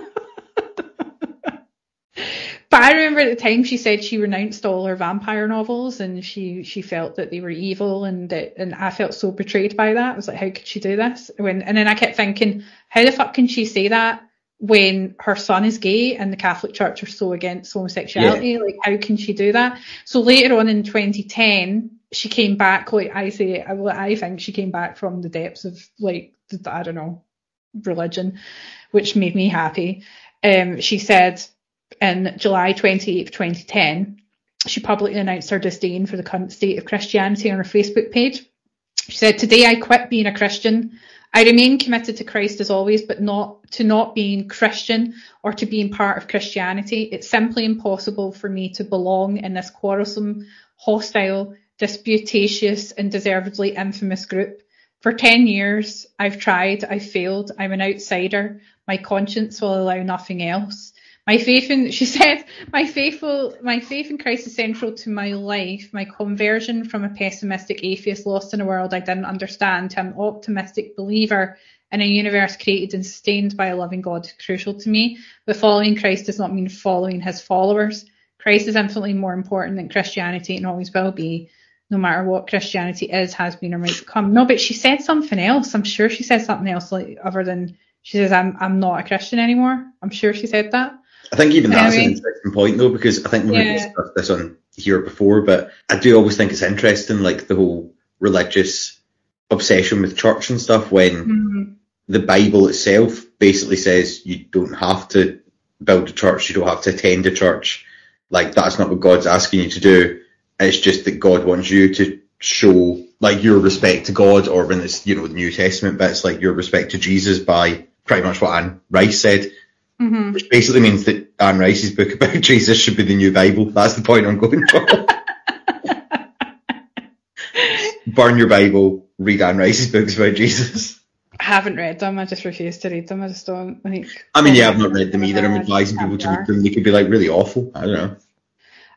but I remember at the time she said she renounced all her vampire novels and she she felt that they were evil and that and I felt so betrayed by that. I was like, how could she do this? When and then I kept thinking, how the fuck can she say that when her son is gay and the Catholic Church are so against homosexuality? Like, how can she do that? So later on in 2010, she came back. Like I say, I, think she came back from the depths of like I don't know religion, which made me happy. Um, she said in July 28th, 2010, she publicly announced her disdain for the current state of Christianity on her Facebook page. She said, Today I quit being a Christian. I remain committed to Christ as always, but not to not being Christian or to being part of Christianity. It's simply impossible for me to belong in this quarrelsome, hostile, disputatious, and deservedly infamous group. For 10 years, I've tried, I've failed, I'm an outsider. My conscience will allow nothing else. My faith in, she said, my faithful, my faith in Christ is central to my life. My conversion from a pessimistic atheist lost in a world I didn't understand to an optimistic believer in a universe created and sustained by a loving God is crucial to me. But following Christ does not mean following his followers. Christ is infinitely more important than Christianity and always will be, no matter what Christianity is, has been, or might become. No, but she said something else. I'm sure she said something else like other than she says, I'm I'm not a Christian anymore. I'm sure she said that. I think even that's Anyway. an interesting point though, because I think we've Yeah. discussed this on here before, but I do always think it's interesting, like the whole religious obsession with church and stuff when Mhm. the Bible itself basically says you don't have to build a church, you don't have to attend a church. Like that's not what God's asking you to do. It's just that God wants you to show like your respect to God, or when it's you know the New Testament bits, like your respect to Jesus by pretty much what Anne Rice said, hmm which basically means that Anne Rice's book about Jesus should be the new Bible. That's the point I'm going for. Burn your Bible, read Anne Rice's books about Jesus. I haven't read them. I just refuse to read them. I just don't like. I mean, yeah, I've not read them either. I'm advising people to read them. They could be like really awful. I don't know.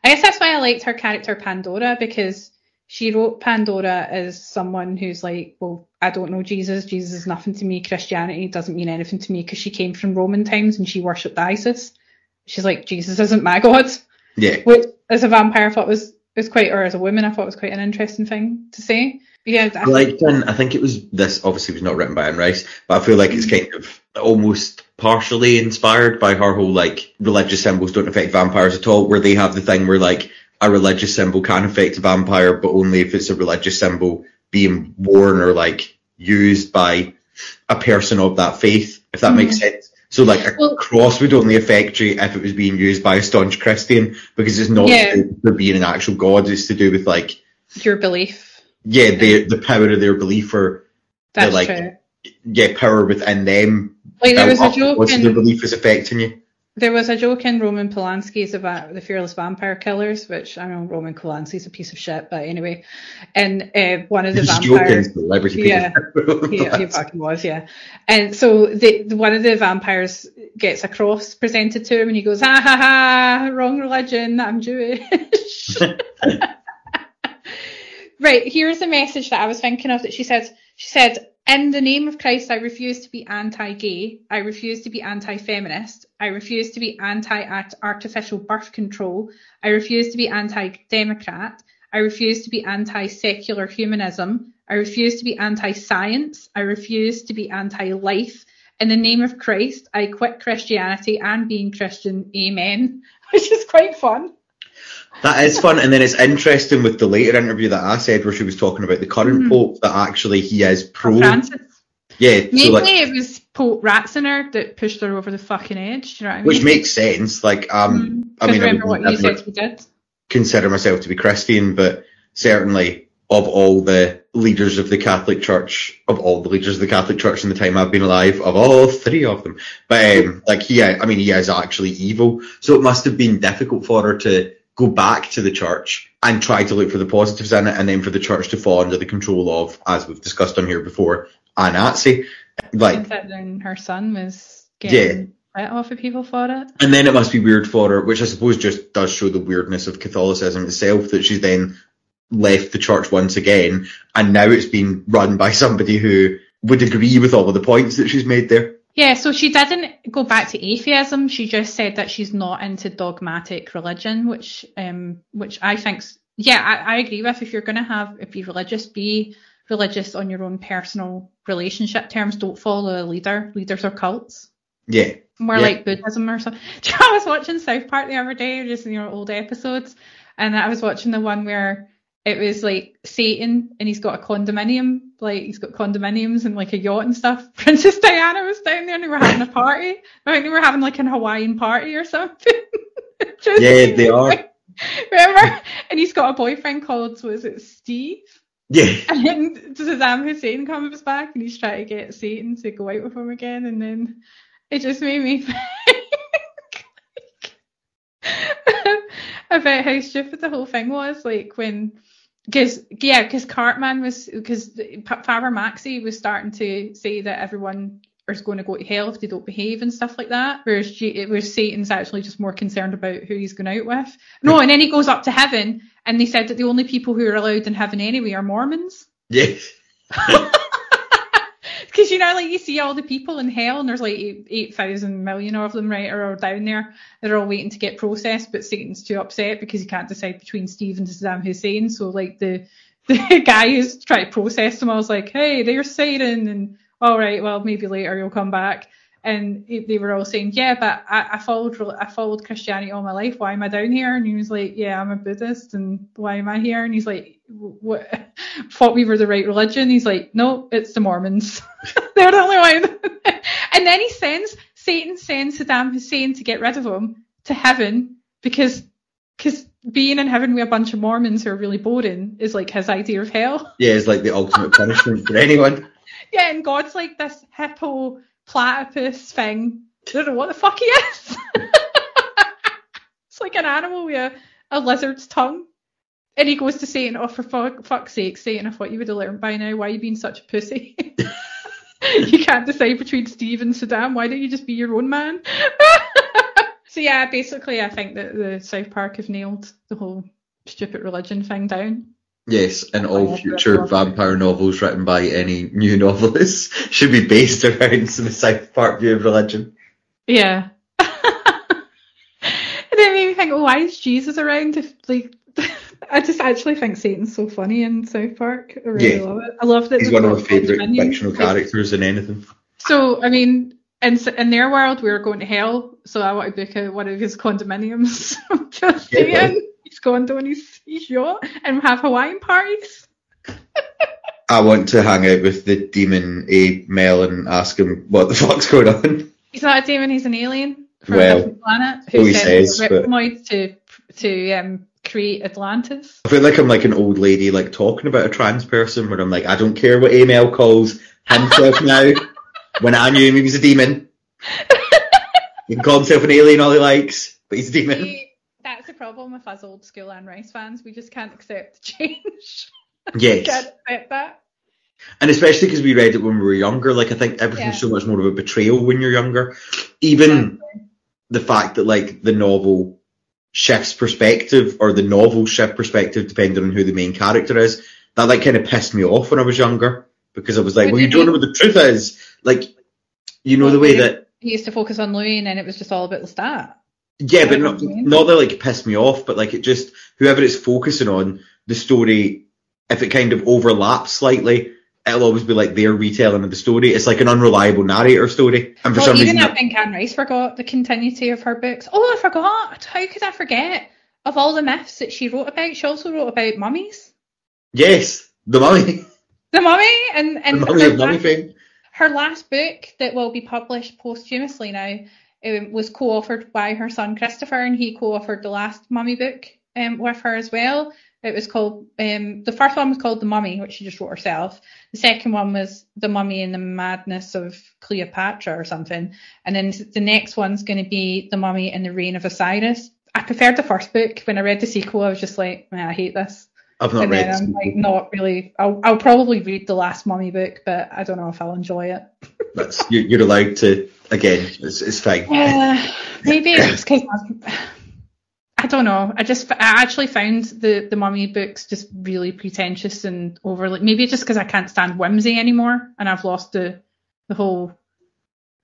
I guess that's why I liked her character Pandora because she wrote Pandora as someone who's like, well, I don't know Jesus. Jesus is nothing to me. Christianity doesn't mean anything to me because she came from Roman times and she worshipped Isis. She's like, Jesus isn't my god. Yeah. Which, as a vampire, I thought was was quite, or as a woman, I thought was quite an interesting thing to say. But yeah, I I liked one. I think it was this. Obviously, was not written by Anne Rice, but I feel like it's mm. kind of almost partially inspired by her whole like religious symbols don't affect vampires at all. Where they have the thing where like a religious symbol can affect a vampire, but only if it's a religious symbol being worn or like used by a person of that faith. If that makes mm-hmm. sense. So like a Well- cross would only affect you if it was being used by a staunch Christian because it's not Yeah. to do with there being an actual god. It's to do with like your belief. yeah, the the power of their belief or That's like, true. yeah, power within them. Like there was a joke once in belief is affecting you. There was a joke in Roman Polanski's about the Fearless Vampire Killers, which I know Roman Polanski's a piece of shit, but anyway. And uh, one of the He's vampires. joking, celebrity Yeah. people. he, fucking was, yeah. And so the, the one of the vampires gets a cross presented to him, and he goes, "Ha ha ha! Wrong religion. I'm Jewish." right. Here's a message that I was thinking of that she said. She said, "In the name of Christ, I refuse to be anti-gay. I refuse to be anti-feminist. I refuse to be anti-artificial birth control. I refuse to be anti-democrat." I refuse to be anti-secular humanism. I refuse to be anti-science. I refuse to be anti-life. In the name of Christ, I quit Christianity and being Christian. Amen. Which is quite fun. That is fun, and then it's interesting with the later interview that I said where she was talking about the current Mhm. pope that actually he is pro. Francis. Yeah, so like, it was Pope Ratzinger that pushed her over the fucking edge. Do you know what I mean? which makes sense. Like, um, Mm. I mean, I remember would what you said did. consider myself to be Christian, but certainly of all the leaders of the Catholic Church, of all the leaders of the Catholic Church in the time I've been alive, of all three of them, but um, like he, I mean, he is actually evil. So it must have been difficult for her to go back to the church and try to look for the positives in it, and then for the church to fall under the control of, as we've discussed on here before, a Nazi. Like, Considering her son was getting let off of people for it. And then it must be weird for her, which I suppose just does show the weirdness of Catholicism itself, that she's then left the church once again, and now it's been run by somebody who would agree with all of the points that she's made there. Yeah, so she didn't go back to atheism. She just said that she's not into dogmatic religion, which um which I think's yeah, I, I agree with. If you're gonna have if you're religious, be religious on your own personal relationship terms. Don't follow a leader. Leaders are cults. Yeah. More Yeah. like Buddhism or something. Do you know, I was watching South Park the other day, just in your old episodes, and I was watching the one where it was like Satan and he's got a condominium, like he's got condominiums and like a yacht and stuff. Princess Diana was down there and they were having a party. I think they were having like an Hawaiian party or something. Just- Yeah, they are. Remember? And he's got a boyfriend called, was it Steve? Yeah. And then Saddam Hussein comes back and he's trying to get Satan to go out with him again, and then it just made me think about how stupid the whole thing was. Like when, because yeah, because Cartman was because Father Maxi was starting to say that everyone is going to go to hell if they don't behave and stuff like that. Whereas G- was Satan's actually just more concerned about who he's going out with. No, and then he goes up to heaven, and they said that the only people who are allowed in heaven anyway are Mormons. Yeah. Because you know, like you see all the people in hell, and there's like eight, eight thousand million of them, right, or down there. They're all waiting to get processed, but Satan's too upset because he can't decide between Steve and Saddam Hussein. So like the the guy who's trying to process them, I was like, hey, there's Satan, and all right, well maybe later you'll come back. And they were all saying, yeah, but I, I followed I followed Christianity all my life. Why am I down here? And he was like, yeah, I'm a Buddhist, and why am I here? And he's like, what? Thought we were the right religion. He's like, no, it's the Mormons. They're the only one. and then he sends Satan sends Saddam Hussein to get rid of him to heaven because because being in heaven with a bunch of Mormons who are really boring is like his idea of hell. Yeah, it's like the ultimate punishment for anyone. Yeah, and God's like this hippo platypus thing. I don't know what the fuck he is. it's like an animal with a, a lizard's tongue. And he goes to Satan, oh, for fuck, fuck's sake, Satan, I thought you would have learned by now. Why are you being such a pussy? you can't decide between Steve and Saddam. Why don't you just be your own man? so yeah, basically, I think that the South Park have nailed the whole stupid religion thing down. Yes, and all future vampire novels written by any new novelists should be based around the South Park view of religion. Yeah. and then made me think, oh, why is Jesus around? If like, I just actually think Satan's so funny in South Park. I really Yeah. love it. I love that He's one of my favourite fictional characters in anything. So, I mean, in, in their world, we are going to hell, so I want to book a, one of his condominiums to stay Yeah. in. His condo and his, his yacht, and have Hawaiian parties. I want to hang out with the demon Amel and ask him what the fuck's going on. He's not a demon, he's an alien from Well, a different planet who says, but- to to um, create Atlantis. I feel like I'm like an old lady like talking about a trans person where I'm like, I don't care what Amel calls himself now. When I knew him he was a demon. He can call himself an alien all he likes, but he's a demon. See, that's the problem with us old school Anne Rice fans. We just can't accept change. Yes. can't accept that. And especially because we read it when we were younger, like I think everything's Yeah. so much more of a betrayal when you're younger. Even the fact that like the novel shifts perspective or the novel shift perspective depending on who the main character is, that like kind of pissed me off when I was younger because I was like, well, you don't know what the truth is. Like, you know the way that He used to focus on Louis, and then it was just all about the Lestat. Yeah, but not, what you mean. not that like pissed me off, but like it just whoever it's focusing on the story, if it kind of overlaps slightly, it'll always be like their retelling of the story. It's like an unreliable narrator story, and for well, some even reason, I think Anne Rice forgot the continuity of her books. Oh, I forgot. How could I forget? Of all the myths that she wrote about, she also wrote about mummies. yes, the mummy, The mummy and the and mummy her, mummy last, fame. her last book that will be published posthumously now um, was co-authored by her son Christopher, and he co-authored the last mummy book um, with her as well. It was called um, the first one was called The Mummy, which she just wrote herself. The second one was The Mummy and the Madness of Cleopatra or something, and then the next one's going to be The Mummy and the Reign of Osiris. I preferred the first book. When I read the sequel, I was just like, man, I hate this. I've not and read. I'm like, not really. I'll, I'll probably read the last Mummy book, but I don't know if I'll enjoy it. That's you, you're allowed to. Again, it's, it's fine. Yeah, maybe it's because I don't know. I just I actually found the the Mummy books just really pretentious and overly. Maybe it's just because I can't stand whimsy anymore, and I've lost the the whole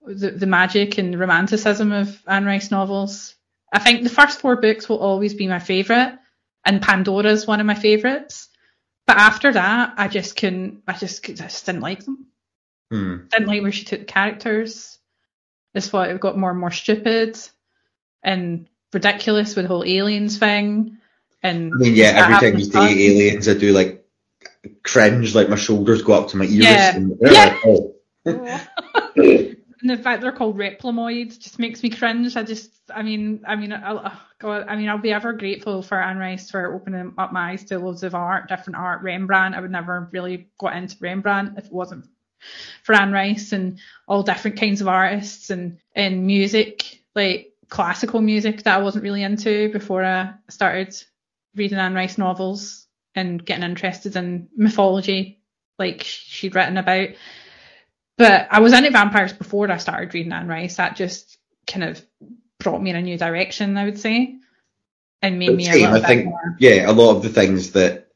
the, the magic and romanticism of Anne Rice novels. I think the first four books will always be my favourite, and Pandora's one of my favourites. But after that, I just couldn't. I just, I just didn't like them. Hmm. Didn't like where she took the characters. Just thought it got more and more stupid and ridiculous with the whole aliens thing. And I mean, yeah, every time you say aliens, I do like cringe, like my shoulders go up to my ears. Yeah. And Yeah. oh. and the fact they're called replimoids just makes me cringe. I just, I mean, I mean, I'll, oh God, I mean, I'll be ever grateful for Anne Rice for opening up my eyes to loads of art, different art. Rembrandt, I would never really got into Rembrandt if it wasn't for Anne Rice and all different kinds of artists and and music, like classical music that I wasn't really into before I started reading Anne Rice novels and getting interested in mythology, like she'd written about. But I was into vampires before I started reading Anne Rice. That just kind of brought me in a new direction, I would say, and made But me same, I think- more. yeah, a lot of the things that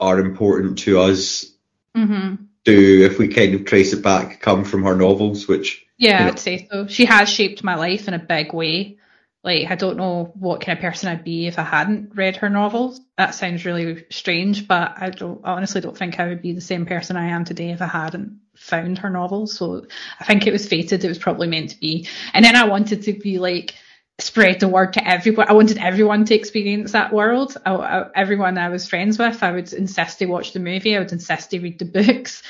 are important to us hmm do, if we kind of trace it back, come from her novels, which Yeah, you know. I'd say so. She has shaped my life in a big way. Like, I don't know what kind of person I'd be if I hadn't read her novels. That sounds really strange, but I don't I honestly don't think I would be the same person I am today if I hadn't found her novels. So I think it was fated. It was probably meant to be. And then I wanted to be like spread the word to everyone. I wanted everyone to experience that world. I, I, everyone I was friends with, I would insist they watch the movie. I would insist they read the books.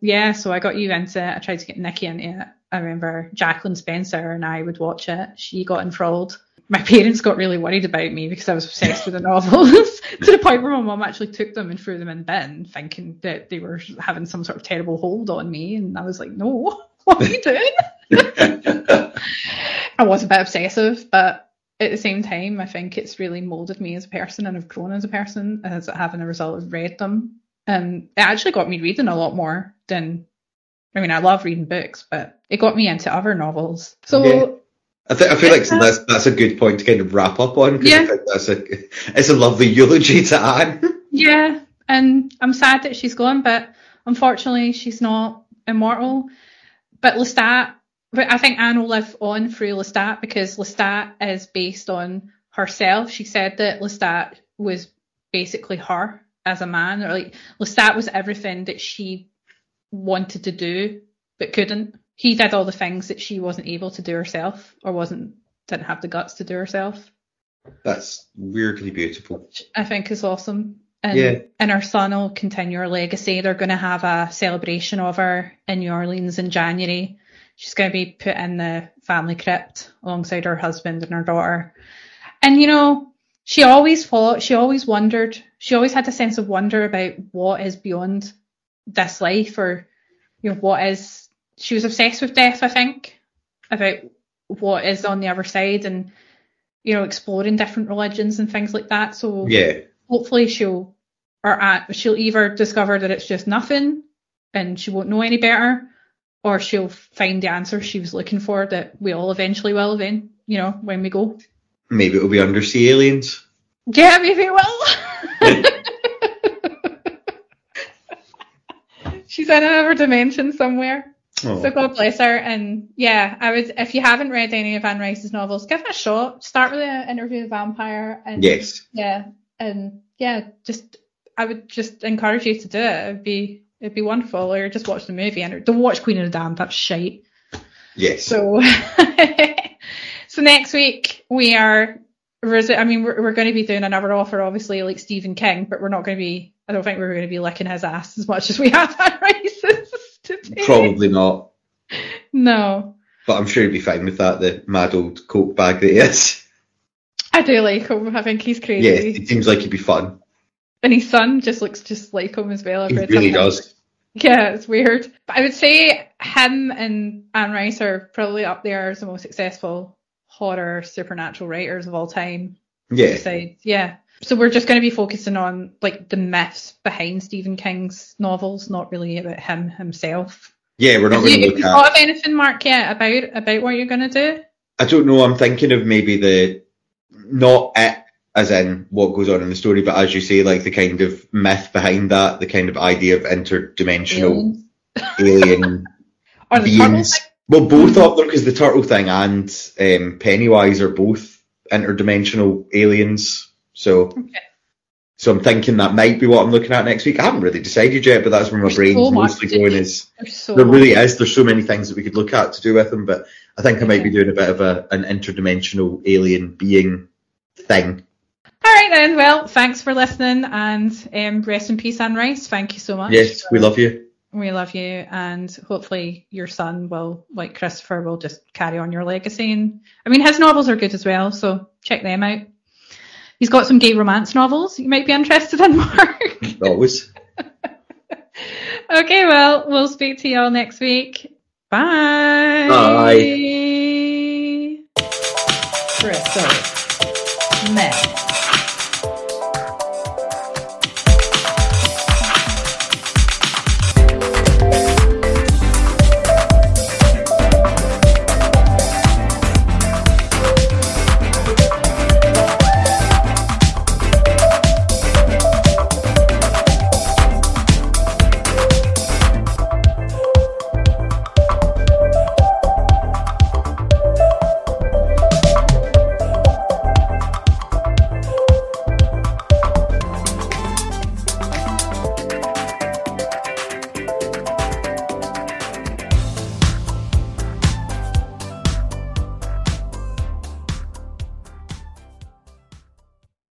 Yeah, so I got you into it. I tried to get Nikki into it. I remember Jacqueline Spencer and I would watch it. She got enthralled. my parents got really worried about me because I was obsessed with the novels to the point where my mum actually took them and threw them in the bin, thinking that they were having some sort of terrible hold on me. And I was like, no, what are you doing? I was a bit obsessive, but at the same time, I think it's really molded me as a person and I've grown as a person as having a result of read them. And it actually got me reading a lot more than, I mean, I love reading books, but it got me into other novels. So Yeah. I, th- I feel like that's that's a good point to kind of wrap up on because I Yeah. think that's a it's a lovely eulogy to Anne. Yeah, and I'm sad that she's gone, but unfortunately she's not immortal. But Lestat, but I think Anne will live on through Lestat because Lestat is based on herself. She said that Lestat was basically her as a man, or like Lestat was everything that she wanted to do but couldn't. He did all the things that she wasn't able to do herself, or wasn't didn't have the guts to do herself. That's weirdly beautiful. I think is awesome. And, Yeah. and her son will continue her legacy. They're going to have a celebration of her in New Orleans in January. She's going to be put in the family crypt alongside her husband and her daughter. And you know, she always thought, she always wondered, she always had a sense of wonder about what is beyond this life or, you know, what is, she was obsessed with death, I think, about what is on the other side and, you know, exploring different religions and things like that. So Yeah. hopefully she'll or at, she'll either discover that it's just nothing and she won't know any better, or she'll find the answer she was looking for that we all eventually will, then, you know, when we go. Maybe it'll be undersea aliens. Yeah, maybe it will. She's in another dimension somewhere. Oh. So God bless her. And yeah, I would if you haven't read any of Anne Rice's novels, give it a shot. Start with an interview with vampire and Yes. yeah, and yeah, just I would just encourage you to do it. It'd be it'd be wonderful. Or just watch the movie and don't watch Queen of the Damned. That's shite. Yes. So so next week we are. I mean, we're, we're going to be doing another offer, obviously, like Stephen King, but we're not going to be. I don't think we're going to be licking his ass as much as we have at Rice's today. Probably not. No, But I'm sure he'd be fine with that, the mad old coke bag that he is. I do like him. I think he's crazy. Yes, it seems like he'd be fun. And his son just looks just like him as well. He really does. Yeah, it's weird. But I would say him and Anne Rice are probably up there as the most successful horror supernatural writers of all time. Yeah. Besides, yeah. So we're just going to be focusing on like the myths behind Stephen King's novels, not really about him himself. Yeah, we're not going to look have at. thought of anything, Mark, yet about about what you're going to do? I don't know. I'm thinking of maybe the not it as in what goes on in the story, but as you say, like the kind of myth behind that, the kind of idea of interdimensional alien Or the turtle beings. Well, both of them, because the turtle thing and um, Pennywise are both interdimensional aliens. So, Okay. so I'm thinking that might be what I'm looking at next week. I haven't really decided yet, but that's where my There's brain's so mostly going. Is so there much. really is? There's so many things that we could look at to do with them, but I think I might be doing a bit of a an interdimensional alien being thing. All right then. Well, thanks for listening, and um, rest in peace, Anne Rice. Thank you so much. Yes, we love you. We love you, and hopefully your son will, like Christopher, will just carry on your legacy. And I mean, his novels are good as well, so check them out. He's got some gay romance novels you might be interested in, Mark. Always. okay, well, we'll speak to you all next week. Bye. Bye. Crystal. Meth.